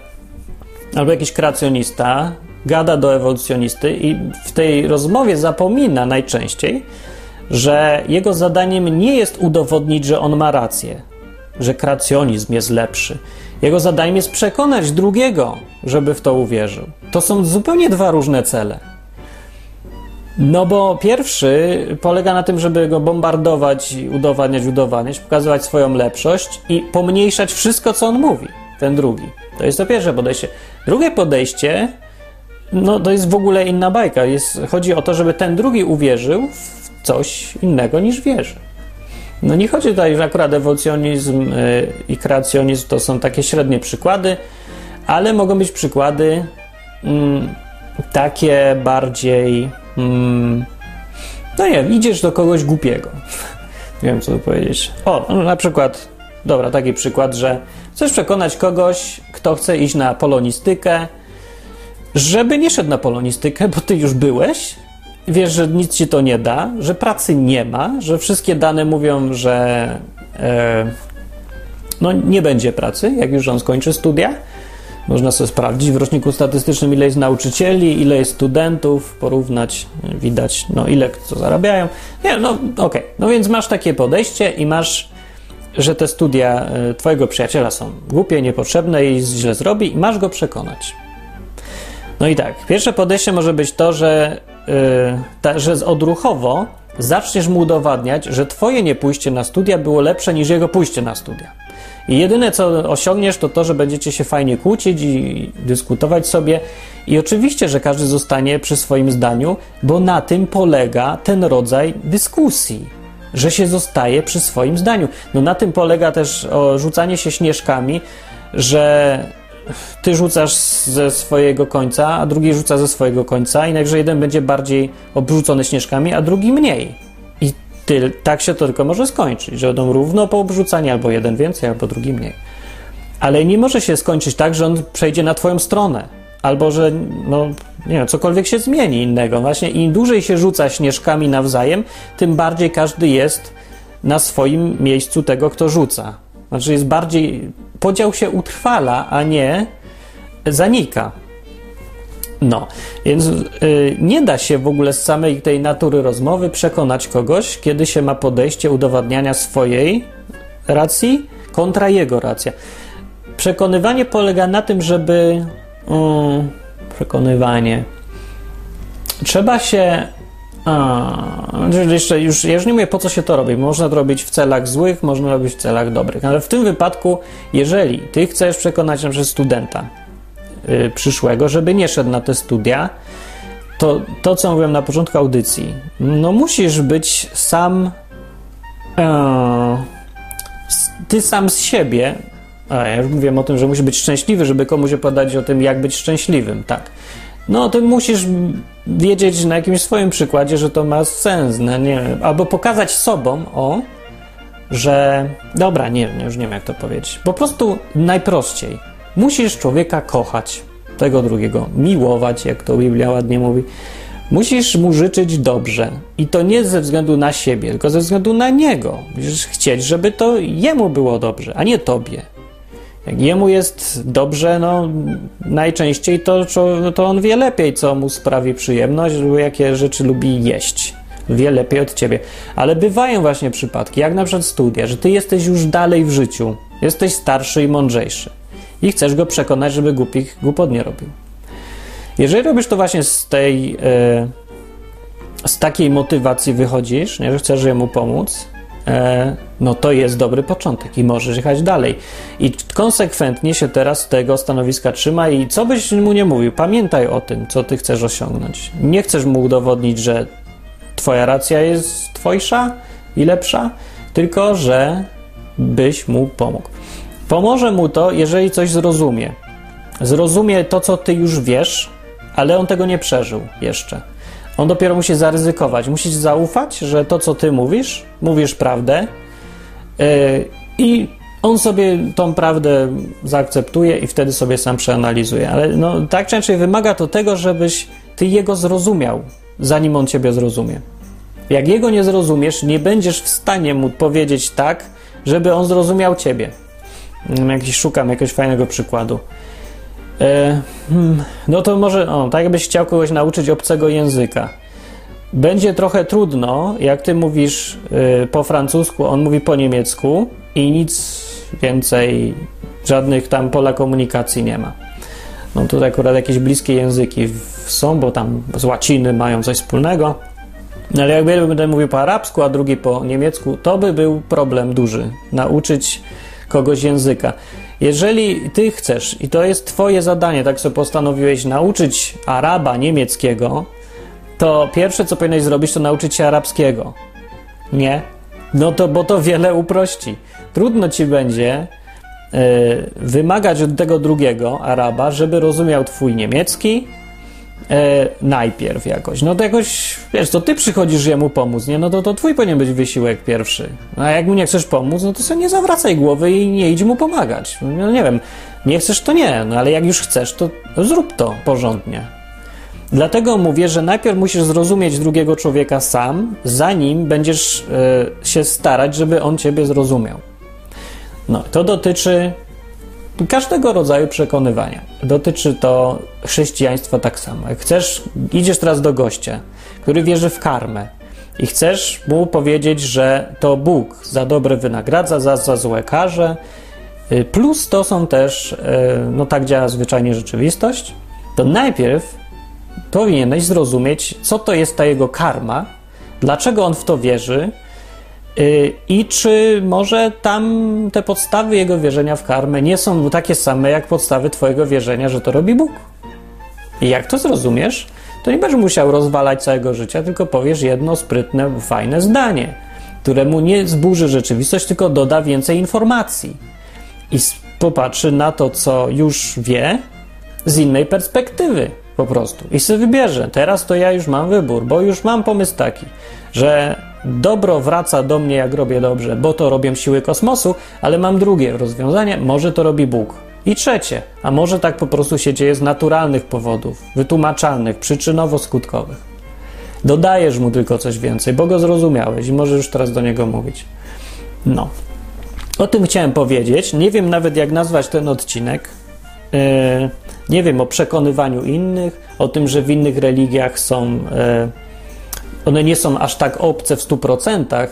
albo jakiś kreacjonista gada do ewolucjonisty i w tej rozmowie zapomina najczęściej, że jego zadaniem nie jest udowodnić, że on ma rację, że kreacjonizm jest lepszy. Jego zadaniem jest przekonać drugiego, żeby w to uwierzył. To są zupełnie dwa różne cele. No bo pierwszy polega na tym, żeby go bombardować, udowadniać, udowadniać, pokazywać swoją lepszość i pomniejszać wszystko, co on mówi. Ten drugi. To jest to pierwsze podejście. Drugie podejście, no to jest w ogóle inna bajka. Jest, chodzi o to, żeby ten drugi uwierzył w coś innego niż wierzy. No nie chodzi tutaj, że akurat ewolucjonizm y, i kreacjonizm to są takie średnie przykłady, ale mogą być przykłady mm, takie bardziej. Mm, no nie wiem, idziesz do kogoś głupiego. nie wiem, co tu powiedzieć. O, no na przykład, dobra, taki przykład, że chcesz przekonać kogoś, kto chce iść na polonistykę, żeby nie szedł na polonistykę, bo ty już byłeś, wiesz, że nic ci to nie da, że pracy nie ma, że wszystkie dane mówią, że e, no, nie będzie pracy, jak już on skończy studia. Można sobie sprawdzić w roczniku statystycznym, ile jest nauczycieli, ile jest studentów, porównać, widać, no ile co zarabiają. Nie, no okej. Okay. No więc masz takie podejście i masz, że te studia e, twojego przyjaciela są głupie, niepotrzebne i źle zrobi i masz go przekonać. No i tak, pierwsze podejście może być to, że Y, ta, że odruchowo zaczniesz mu udowadniać, że twoje niepójście na studia było lepsze niż jego pójście na studia. I jedyne co osiągniesz, to to, że będziecie się fajnie kłócić i dyskutować sobie. I oczywiście, że każdy zostanie przy swoim zdaniu, bo na tym polega ten rodzaj dyskusji, że się zostaje przy swoim zdaniu. No na tym polega też rzucanie się śnieżkami, że ty rzucasz ze swojego końca, a drugi rzuca ze swojego końca i najwyżej jeden będzie bardziej obrzucony śnieżkami, a drugi mniej. I ty, tak się to tylko może skończyć, że będą równo po obrzucaniu, albo jeden więcej, albo drugi mniej. Ale nie może się skończyć tak, że on przejdzie na twoją stronę, albo że, no, nie wiem, cokolwiek się zmieni innego. Właśnie im dłużej się rzuca śnieżkami nawzajem, tym bardziej każdy jest na swoim miejscu tego, kto rzuca. Znaczy jest bardziej podział się utrwala, a nie zanika. No, więc yy, nie da się w ogóle z samej tej natury rozmowy przekonać kogoś, kiedy się ma podejście udowadniania swojej racji kontra jego racja. Przekonywanie polega na tym, żeby. Yy, przekonywanie. Trzeba się a, jeszcze już, ja już nie mówię po co się to robi. Można to robić w celach złych, można robić w celach dobrych. Ale w tym wypadku, jeżeli ty chcesz przekonać na przykład studenta yy, przyszłego, żeby nie szedł na te studia, to to, co mówiłem na początku audycji, no musisz być sam yy, ty sam z siebie. A ja już mówiłem o tym, że musi być szczęśliwy, żeby komuś opowiadać o tym, jak być szczęśliwym, tak no to musisz wiedzieć na jakimś swoim przykładzie, że to ma sens, no nie albo pokazać sobą, o, że dobra, nie, już nie wiem jak to powiedzieć. Po prostu najprościej. Musisz człowieka kochać, tego drugiego, miłować, jak to Biblia ładnie mówi. Musisz mu życzyć dobrze. I to nie ze względu na siebie, tylko ze względu na niego. Musisz chcieć, żeby to jemu było dobrze, a nie tobie. Jak jemu jest dobrze, no najczęściej to, to on wie lepiej, co mu sprawi przyjemność, jakie rzeczy lubi jeść. Wie lepiej od ciebie. Ale bywają właśnie przypadki, jak na przykład studia, że ty jesteś już dalej w życiu, jesteś starszy i mądrzejszy i chcesz go przekonać, żeby głupich głupot nie robił. Jeżeli robisz to właśnie z tej, e, z takiej motywacji wychodzisz, nie, że chcesz jemu pomóc, no to jest dobry początek i możesz jechać dalej. I konsekwentnie się teraz tego stanowiska trzyma i co byś mu nie mówił, pamiętaj o tym, co ty chcesz osiągnąć. Nie chcesz mu udowodnić, że twoja racja jest twojsza i lepsza, tylko że byś mu pomógł. Pomoże mu to, jeżeli coś zrozumie. Zrozumie to, co ty już wiesz, ale on tego nie przeżył jeszcze. On dopiero musi zaryzykować. Musisz zaufać, że to, co ty mówisz, mówisz prawdę yy, i on sobie tą prawdę zaakceptuje i wtedy sobie sam przeanalizuje. Ale no, tak czy inaczej wymaga to tego, żebyś ty jego zrozumiał, zanim on ciebie zrozumie. Jak jego nie zrozumiesz, nie będziesz w stanie mu powiedzieć tak, żeby on zrozumiał ciebie. Mm, jakiś, szukam jakiegoś fajnego przykładu. E, hmm, no to może, o, tak jakbyś chciał kogoś nauczyć obcego języka. Będzie trochę trudno, jak ty mówisz y, po francusku, on mówi po niemiecku i nic więcej, żadnych tam pola komunikacji nie ma. No tutaj akurat jakieś bliskie języki są, bo tam z łaciny mają coś wspólnego. No ale jakby będę mówił po arabsku, a drugi po niemiecku, to by był problem duży. Nauczyć kogoś języka. Jeżeli ty chcesz, i to jest twoje zadanie, tak sobie postanowiłeś, nauczyć Araba niemieckiego, to pierwsze, co powinieneś zrobić, to nauczyć się arabskiego. Nie? No to, bo to wiele uprości. Trudno ci będzie y, wymagać od tego drugiego Araba, żeby rozumiał twój niemiecki, e, najpierw jakoś. No to jakoś, wiesz, to ty przychodzisz jemu pomóc, nie? No to, to twój powinien być wysiłek pierwszy. A jak mu nie chcesz pomóc, no to sobie nie zawracaj głowy i nie idź mu pomagać. No nie wiem, nie chcesz, to nie, no ale jak już chcesz, to zrób to porządnie. Dlatego mówię, że najpierw musisz zrozumieć drugiego człowieka sam, zanim będziesz e, się starać, żeby on ciebie zrozumiał. No, to dotyczy każdego rodzaju przekonywania. Dotyczy to chrześcijaństwa tak samo. Jak chcesz, idziesz teraz do gościa, który wierzy w karmę i chcesz mu powiedzieć, że to Bóg za dobre wynagradza, za, za złe karze, y, plus to są też, y, no tak działa zwyczajnie rzeczywistość, to najpierw powinieneś zrozumieć, co to jest ta jego karma, dlaczego on w to wierzy, I czy może tam te podstawy jego wierzenia w karmę nie są takie same jak podstawy Twojego wierzenia, że to robi Bóg? I jak to zrozumiesz, to nie będziesz musiał rozwalać całego życia, tylko powiesz jedno sprytne, fajne zdanie, któremu nie zburzy rzeczywistość, tylko doda więcej informacji i popatrzy na to, co już wie, z innej perspektywy po prostu. I sobie wybierze. Teraz to ja już mam wybór, bo już mam pomysł taki, że dobro wraca do mnie, jak robię dobrze, bo to robią siły kosmosu, ale mam drugie rozwiązanie, może to robi Bóg. I trzecie, a może tak po prostu się dzieje z naturalnych powodów, wytłumaczalnych, przyczynowo-skutkowych. Dodajesz mu tylko coś więcej, bo go zrozumiałeś i możesz już teraz do niego mówić. No. O tym chciałem powiedzieć. Nie wiem nawet, jak nazwać ten odcinek. Yy, nie wiem o przekonywaniu innych, o tym, że w innych religiach są. Yy, one nie są aż tak obce w 100%,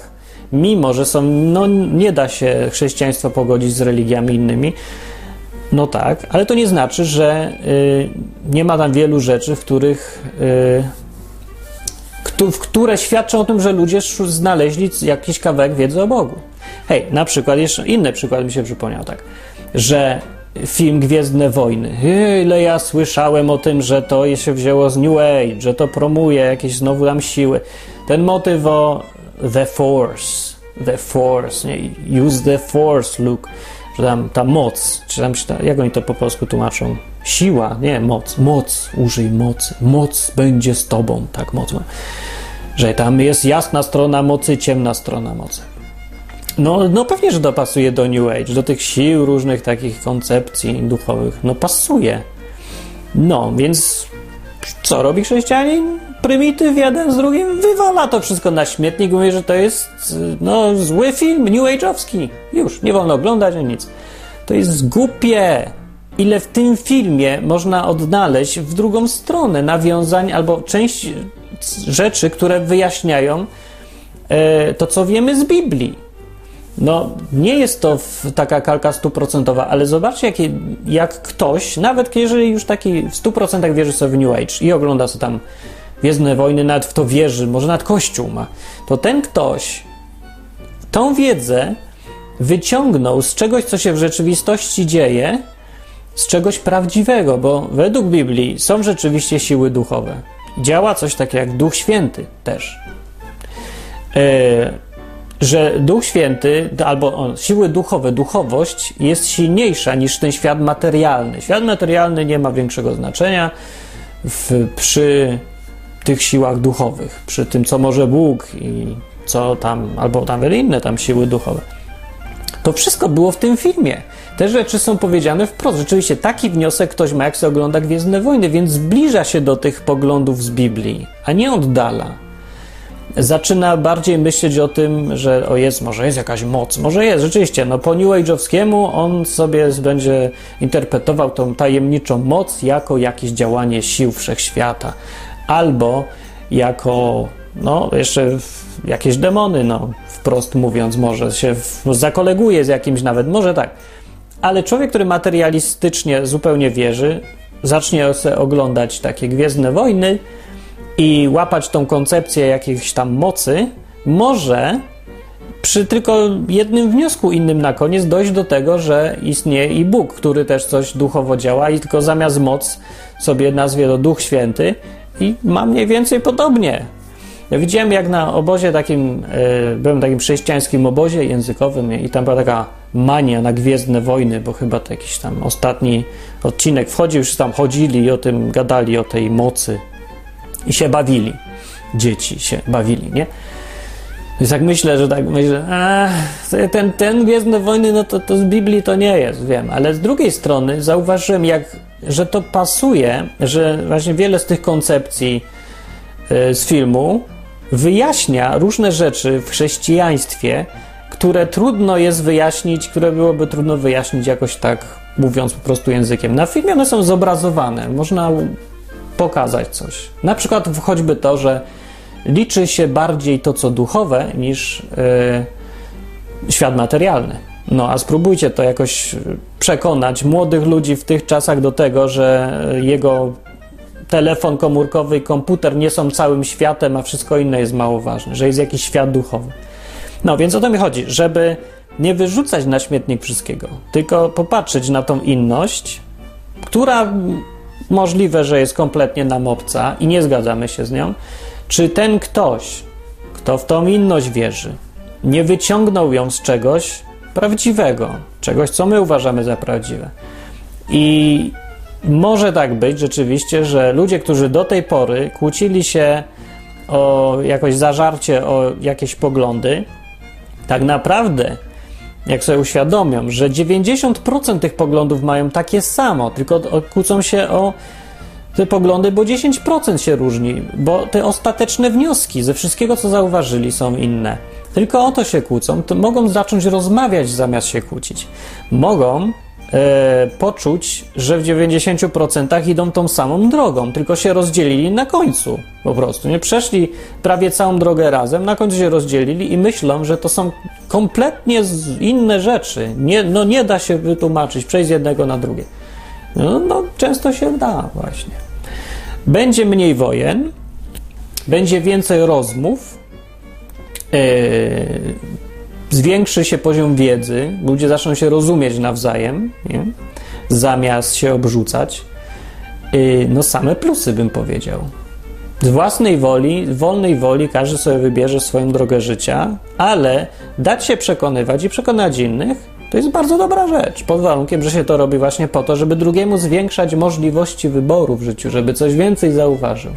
mimo że są, no nie da się chrześcijaństwo pogodzić z religiami innymi. No tak, ale to nie znaczy, że y, nie ma tam wielu rzeczy, w których y, w które świadczą o tym, że ludzie znaleźli jakiś kawałek wiedzy o Bogu. Hej, na przykład, jeszcze inny przykład mi się przypomniał, tak, że film Gwiezdne Wojny. Ile ja słyszałem o tym, że to się wzięło z New Age, że to promuje jakieś znowu tam siły. Ten motyw o The Force, The Force, nie? use the Force, Luke, że tam ta moc, czy tam, jak oni to po polsku tłumaczą? Siła, nie, moc, moc, użyj mocy, moc będzie z tobą, tak moc ma. Że tam jest jasna strona mocy, ciemna strona mocy. No, no pewnie, że to pasuje do New Age, do tych sił różnych takich koncepcji duchowych. No pasuje. No, więc co robi chrześcijanin? Prymityw jeden z drugim wywala to wszystko na śmietnik, mówi, że to jest no, zły film, New Age'owski. Już, nie wolno oglądać ani nic. To jest głupie. Ile w tym filmie można odnaleźć w drugą stronę nawiązań albo część rzeczy, które wyjaśniają e, to, co wiemy z Biblii. No, nie jest to taka kalka stuprocentowa, ale zobaczcie, jak, jak ktoś, nawet jeżeli już taki w 100% wierzy sobie w New Age i ogląda sobie tam Gwiezdne Wojny, nawet w to wierzy, może nawet Kościół ma, to ten ktoś tą wiedzę wyciągnął z czegoś, co się w rzeczywistości dzieje, z czegoś prawdziwego, bo według Biblii są rzeczywiście siły duchowe. Działa coś takiego jak Duch Święty też. Yy, że Duch Święty, albo on, siły duchowe, duchowość jest silniejsza niż ten świat materialny. Świat materialny nie ma większego znaczenia w, przy tych siłach duchowych, przy tym, co może Bóg i co tam, albo tam inne tam siły duchowe. To wszystko było w tym filmie. te rzeczy są powiedziane wprost. Rzeczywiście taki wniosek ktoś ma, jak się ogląda Gwiezdne Wojny, więc zbliża się do tych poglądów z Biblii, a nie oddala. Zaczyna bardziej myśleć o tym, że o jest, może jest jakaś moc, może jest, rzeczywiście, no po New Age'owskiemu on sobie będzie interpretował tą tajemniczą moc jako jakieś działanie sił wszechświata, albo jako, no jeszcze jakieś demony, no wprost mówiąc, może się zakoleguje z jakimś nawet, może tak. Ale człowiek, który materialistycznie zupełnie wierzy, zacznie oglądać takie Gwiezdne Wojny i łapać tą koncepcję jakiejś tam mocy, może przy tylko jednym wniosku innym na koniec dojść do tego, że istnieje i Bóg, który też coś duchowo działa i tylko zamiast moc sobie nazwie to Duch Święty i ma mniej więcej podobnie. Ja widziałem jak na obozie takim, e, byłem takim chrześcijańskim obozie językowym i tam była taka mania na Gwiezdne Wojny, bo chyba to jakiś tam ostatni odcinek wchodził, już tam chodzili i o tym gadali, o tej mocy i się bawili. Dzieci się bawili, nie? Więc jak myślę, że tak myślę, a, ten, ten Gwiezdne Wojny, no to, to z Biblii to nie jest, wiem. Ale z drugiej strony zauważyłem, jak, że to pasuje, że właśnie wiele z tych koncepcji y, z filmu wyjaśnia różne rzeczy w chrześcijaństwie, które trudno jest wyjaśnić, które byłoby trudno wyjaśnić jakoś tak, mówiąc po prostu językiem. Na filmie one są zobrazowane, można pokazać coś. Na przykład choćby to, że liczy się bardziej to, co duchowe, niż yy, świat materialny. No a spróbujcie to jakoś przekonać młodych ludzi w tych czasach do tego, że jego telefon komórkowy i komputer nie są całym światem, a wszystko inne jest mało ważne, że jest jakiś świat duchowy. No więc o to mi chodzi, żeby nie wyrzucać na śmietnik wszystkiego, tylko popatrzeć na tą inność, która możliwe, że jest kompletnie nam obca i nie zgadzamy się z nią, czy ten ktoś, kto w tą inność wierzy, nie wyciągnął ją z czegoś prawdziwego, czegoś, co my uważamy za prawdziwe. I może tak być rzeczywiście, że ludzie, którzy do tej pory kłócili się o jakoś zażarcie, o jakieś poglądy, tak naprawdę, jak sobie uświadomią, że 90% tych poglądów mają takie samo, tylko kłócą się o te poglądy, bo 10% się różni, bo te ostateczne wnioski ze wszystkiego, co zauważyli, są inne. Tylko o to się kłócą, to mogą zacząć rozmawiać zamiast się kłócić. Mogą poczuć, że w 90% idą tą samą drogą, tylko się rozdzielili na końcu po prostu. Nie przeszli prawie całą drogę razem, na końcu się rozdzielili i myślą, że to są kompletnie inne rzeczy. Nie, no nie da się wytłumaczyć, przejść z jednego na drugie. No, no często się da właśnie. Będzie mniej wojen, będzie więcej rozmów, yy, zwiększy się poziom wiedzy, ludzie zaczną się rozumieć nawzajem, nie? zamiast się obrzucać. Yy, no same plusy bym powiedział. Z własnej woli, wolnej woli każdy sobie wybierze swoją drogę życia, ale dać się przekonywać i przekonać innych to jest bardzo dobra rzecz, pod warunkiem, że się to robi właśnie po to, żeby drugiemu zwiększać możliwości wyboru w życiu, żeby coś więcej zauważył.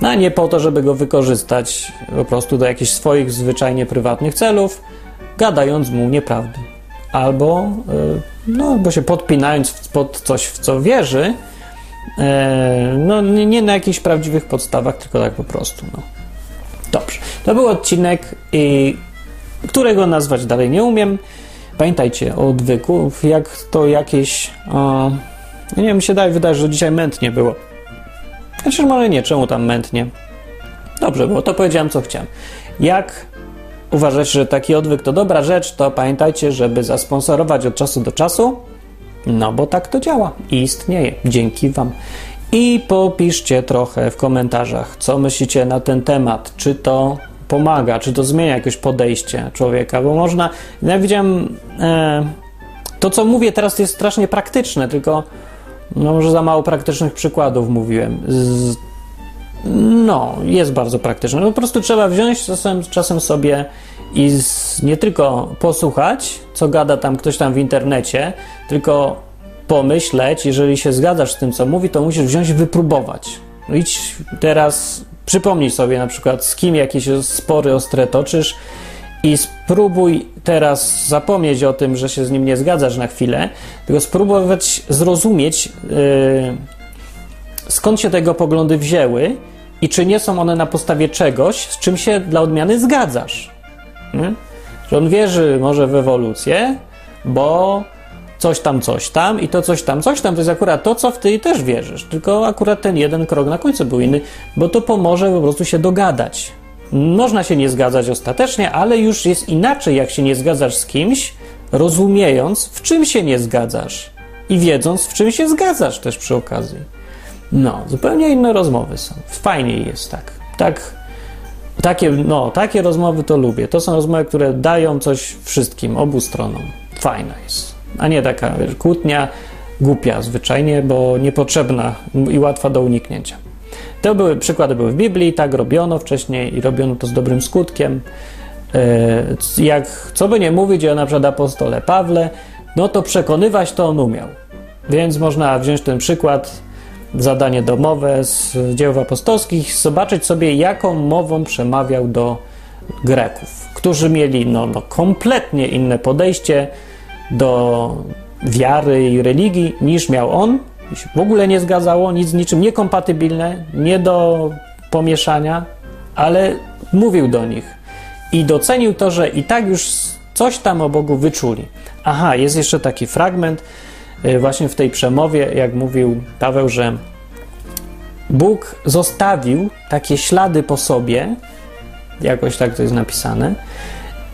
No, a nie po to, żeby go wykorzystać po prostu do jakichś swoich zwyczajnie prywatnych celów, gadając mu nieprawdy. Albo, e, no, albo się podpinając pod coś, w co wierzy, e, no, nie na jakichś prawdziwych podstawach, tylko tak po prostu. No. Dobrze. To był odcinek, którego nazwać dalej nie umiem. Pamiętajcie o odwyku, jak to jakieś. O, nie wiem, mi się daje, wydaje, że dzisiaj mętnie było. Chociaż może nie, czemu tam mętnie? Dobrze było, to powiedziałem, co chciałem. Jak uważacie, że taki odwyk to dobra rzecz, to pamiętajcie, żeby zasponsorować od czasu do czasu, no bo tak to działa i istnieje. Dzięki Wam. I popiszcie trochę w komentarzach, co myślicie na ten temat. Czy to pomaga, czy to zmienia jakieś podejście człowieka, bo można. Ja widziałem. E, to, co mówię teraz, jest strasznie praktyczne, tylko no, może za mało praktycznych przykładów mówiłem. Z, no, jest bardzo praktyczne. No, po prostu trzeba wziąć czasem, czasem sobie i z, nie tylko posłuchać, co gada tam ktoś tam w internecie, tylko pomyśleć, jeżeli się zgadzasz z tym, co mówi, to musisz wziąć i wypróbować. No idź teraz Przypomnij sobie na przykład, z kim jakieś spory ostre toczysz i spróbuj teraz zapomnieć o tym, że się z nim nie zgadzasz na chwilę, tylko spróbować zrozumieć, yy, skąd się tego poglądy wzięły i czy nie są one na podstawie czegoś, z czym się dla odmiany zgadzasz. Nie? Że on wierzy może w ewolucję, bo coś tam, coś tam i to coś tam, coś tam to jest akurat to, co w ty też wierzysz, tylko akurat ten jeden krok na końcu był inny, bo to pomoże po prostu się dogadać. Można się nie zgadzać ostatecznie, ale już jest inaczej, jak się nie zgadzasz z kimś, rozumiejąc, w czym się nie zgadzasz i wiedząc, w czym się zgadzasz też przy okazji. No, zupełnie inne rozmowy są. Fajniej jest tak. Tak, takie, no, takie rozmowy to lubię. To są rozmowy, które dają coś wszystkim, obu stronom. Fajna jest. A nie taka wiesz, kłótnia głupia zwyczajnie, bo niepotrzebna i łatwa do uniknięcia. To były przykłady były w Biblii, tak robiono wcześniej i robiono to z dobrym skutkiem. E, jak co by nie mówić o na przykład apostole Pawle, no to przekonywać to on umiał. Więc można wziąć ten przykład, zadanie domowe z dzieł apostolskich, zobaczyć sobie, jaką mową przemawiał do Greków, którzy mieli no, no kompletnie inne podejście do wiary i religii niż miał on, w ogóle nie zgadzało, nic z niczym niekompatybilne, nie do pomieszania, ale mówił do nich i docenił to, że i tak już coś tam o Bogu wyczuli. Aha, jest jeszcze taki fragment właśnie w tej przemowie, jak mówił Paweł, że Bóg zostawił takie ślady po sobie, jakoś tak to jest napisane,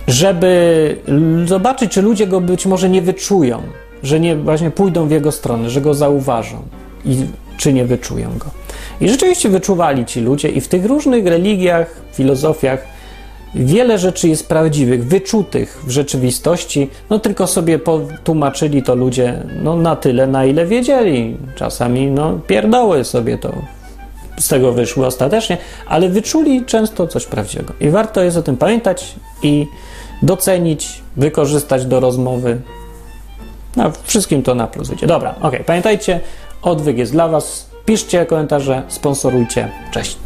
żeby zobaczyć, czy ludzie go być może nie wyczują, że nie właśnie pójdą w jego stronę, że go zauważą i czy nie wyczują go. I rzeczywiście wyczuwali ci ludzie, i w tych różnych religiach, filozofiach wiele rzeczy jest prawdziwych, wyczutych w rzeczywistości, no tylko sobie potłumaczyli to ludzie no, na tyle, na ile wiedzieli. Czasami no, pierdoły sobie to z tego wyszły ostatecznie, ale wyczuli często coś prawdziwego. I warto jest o tym pamiętać i docenić, wykorzystać do rozmowy. No, wszystkim to na plus wyjdzie. Dobra, ok. Pamiętajcie, odwyk jest dla Was. Piszcie komentarze, sponsorujcie. Cześć.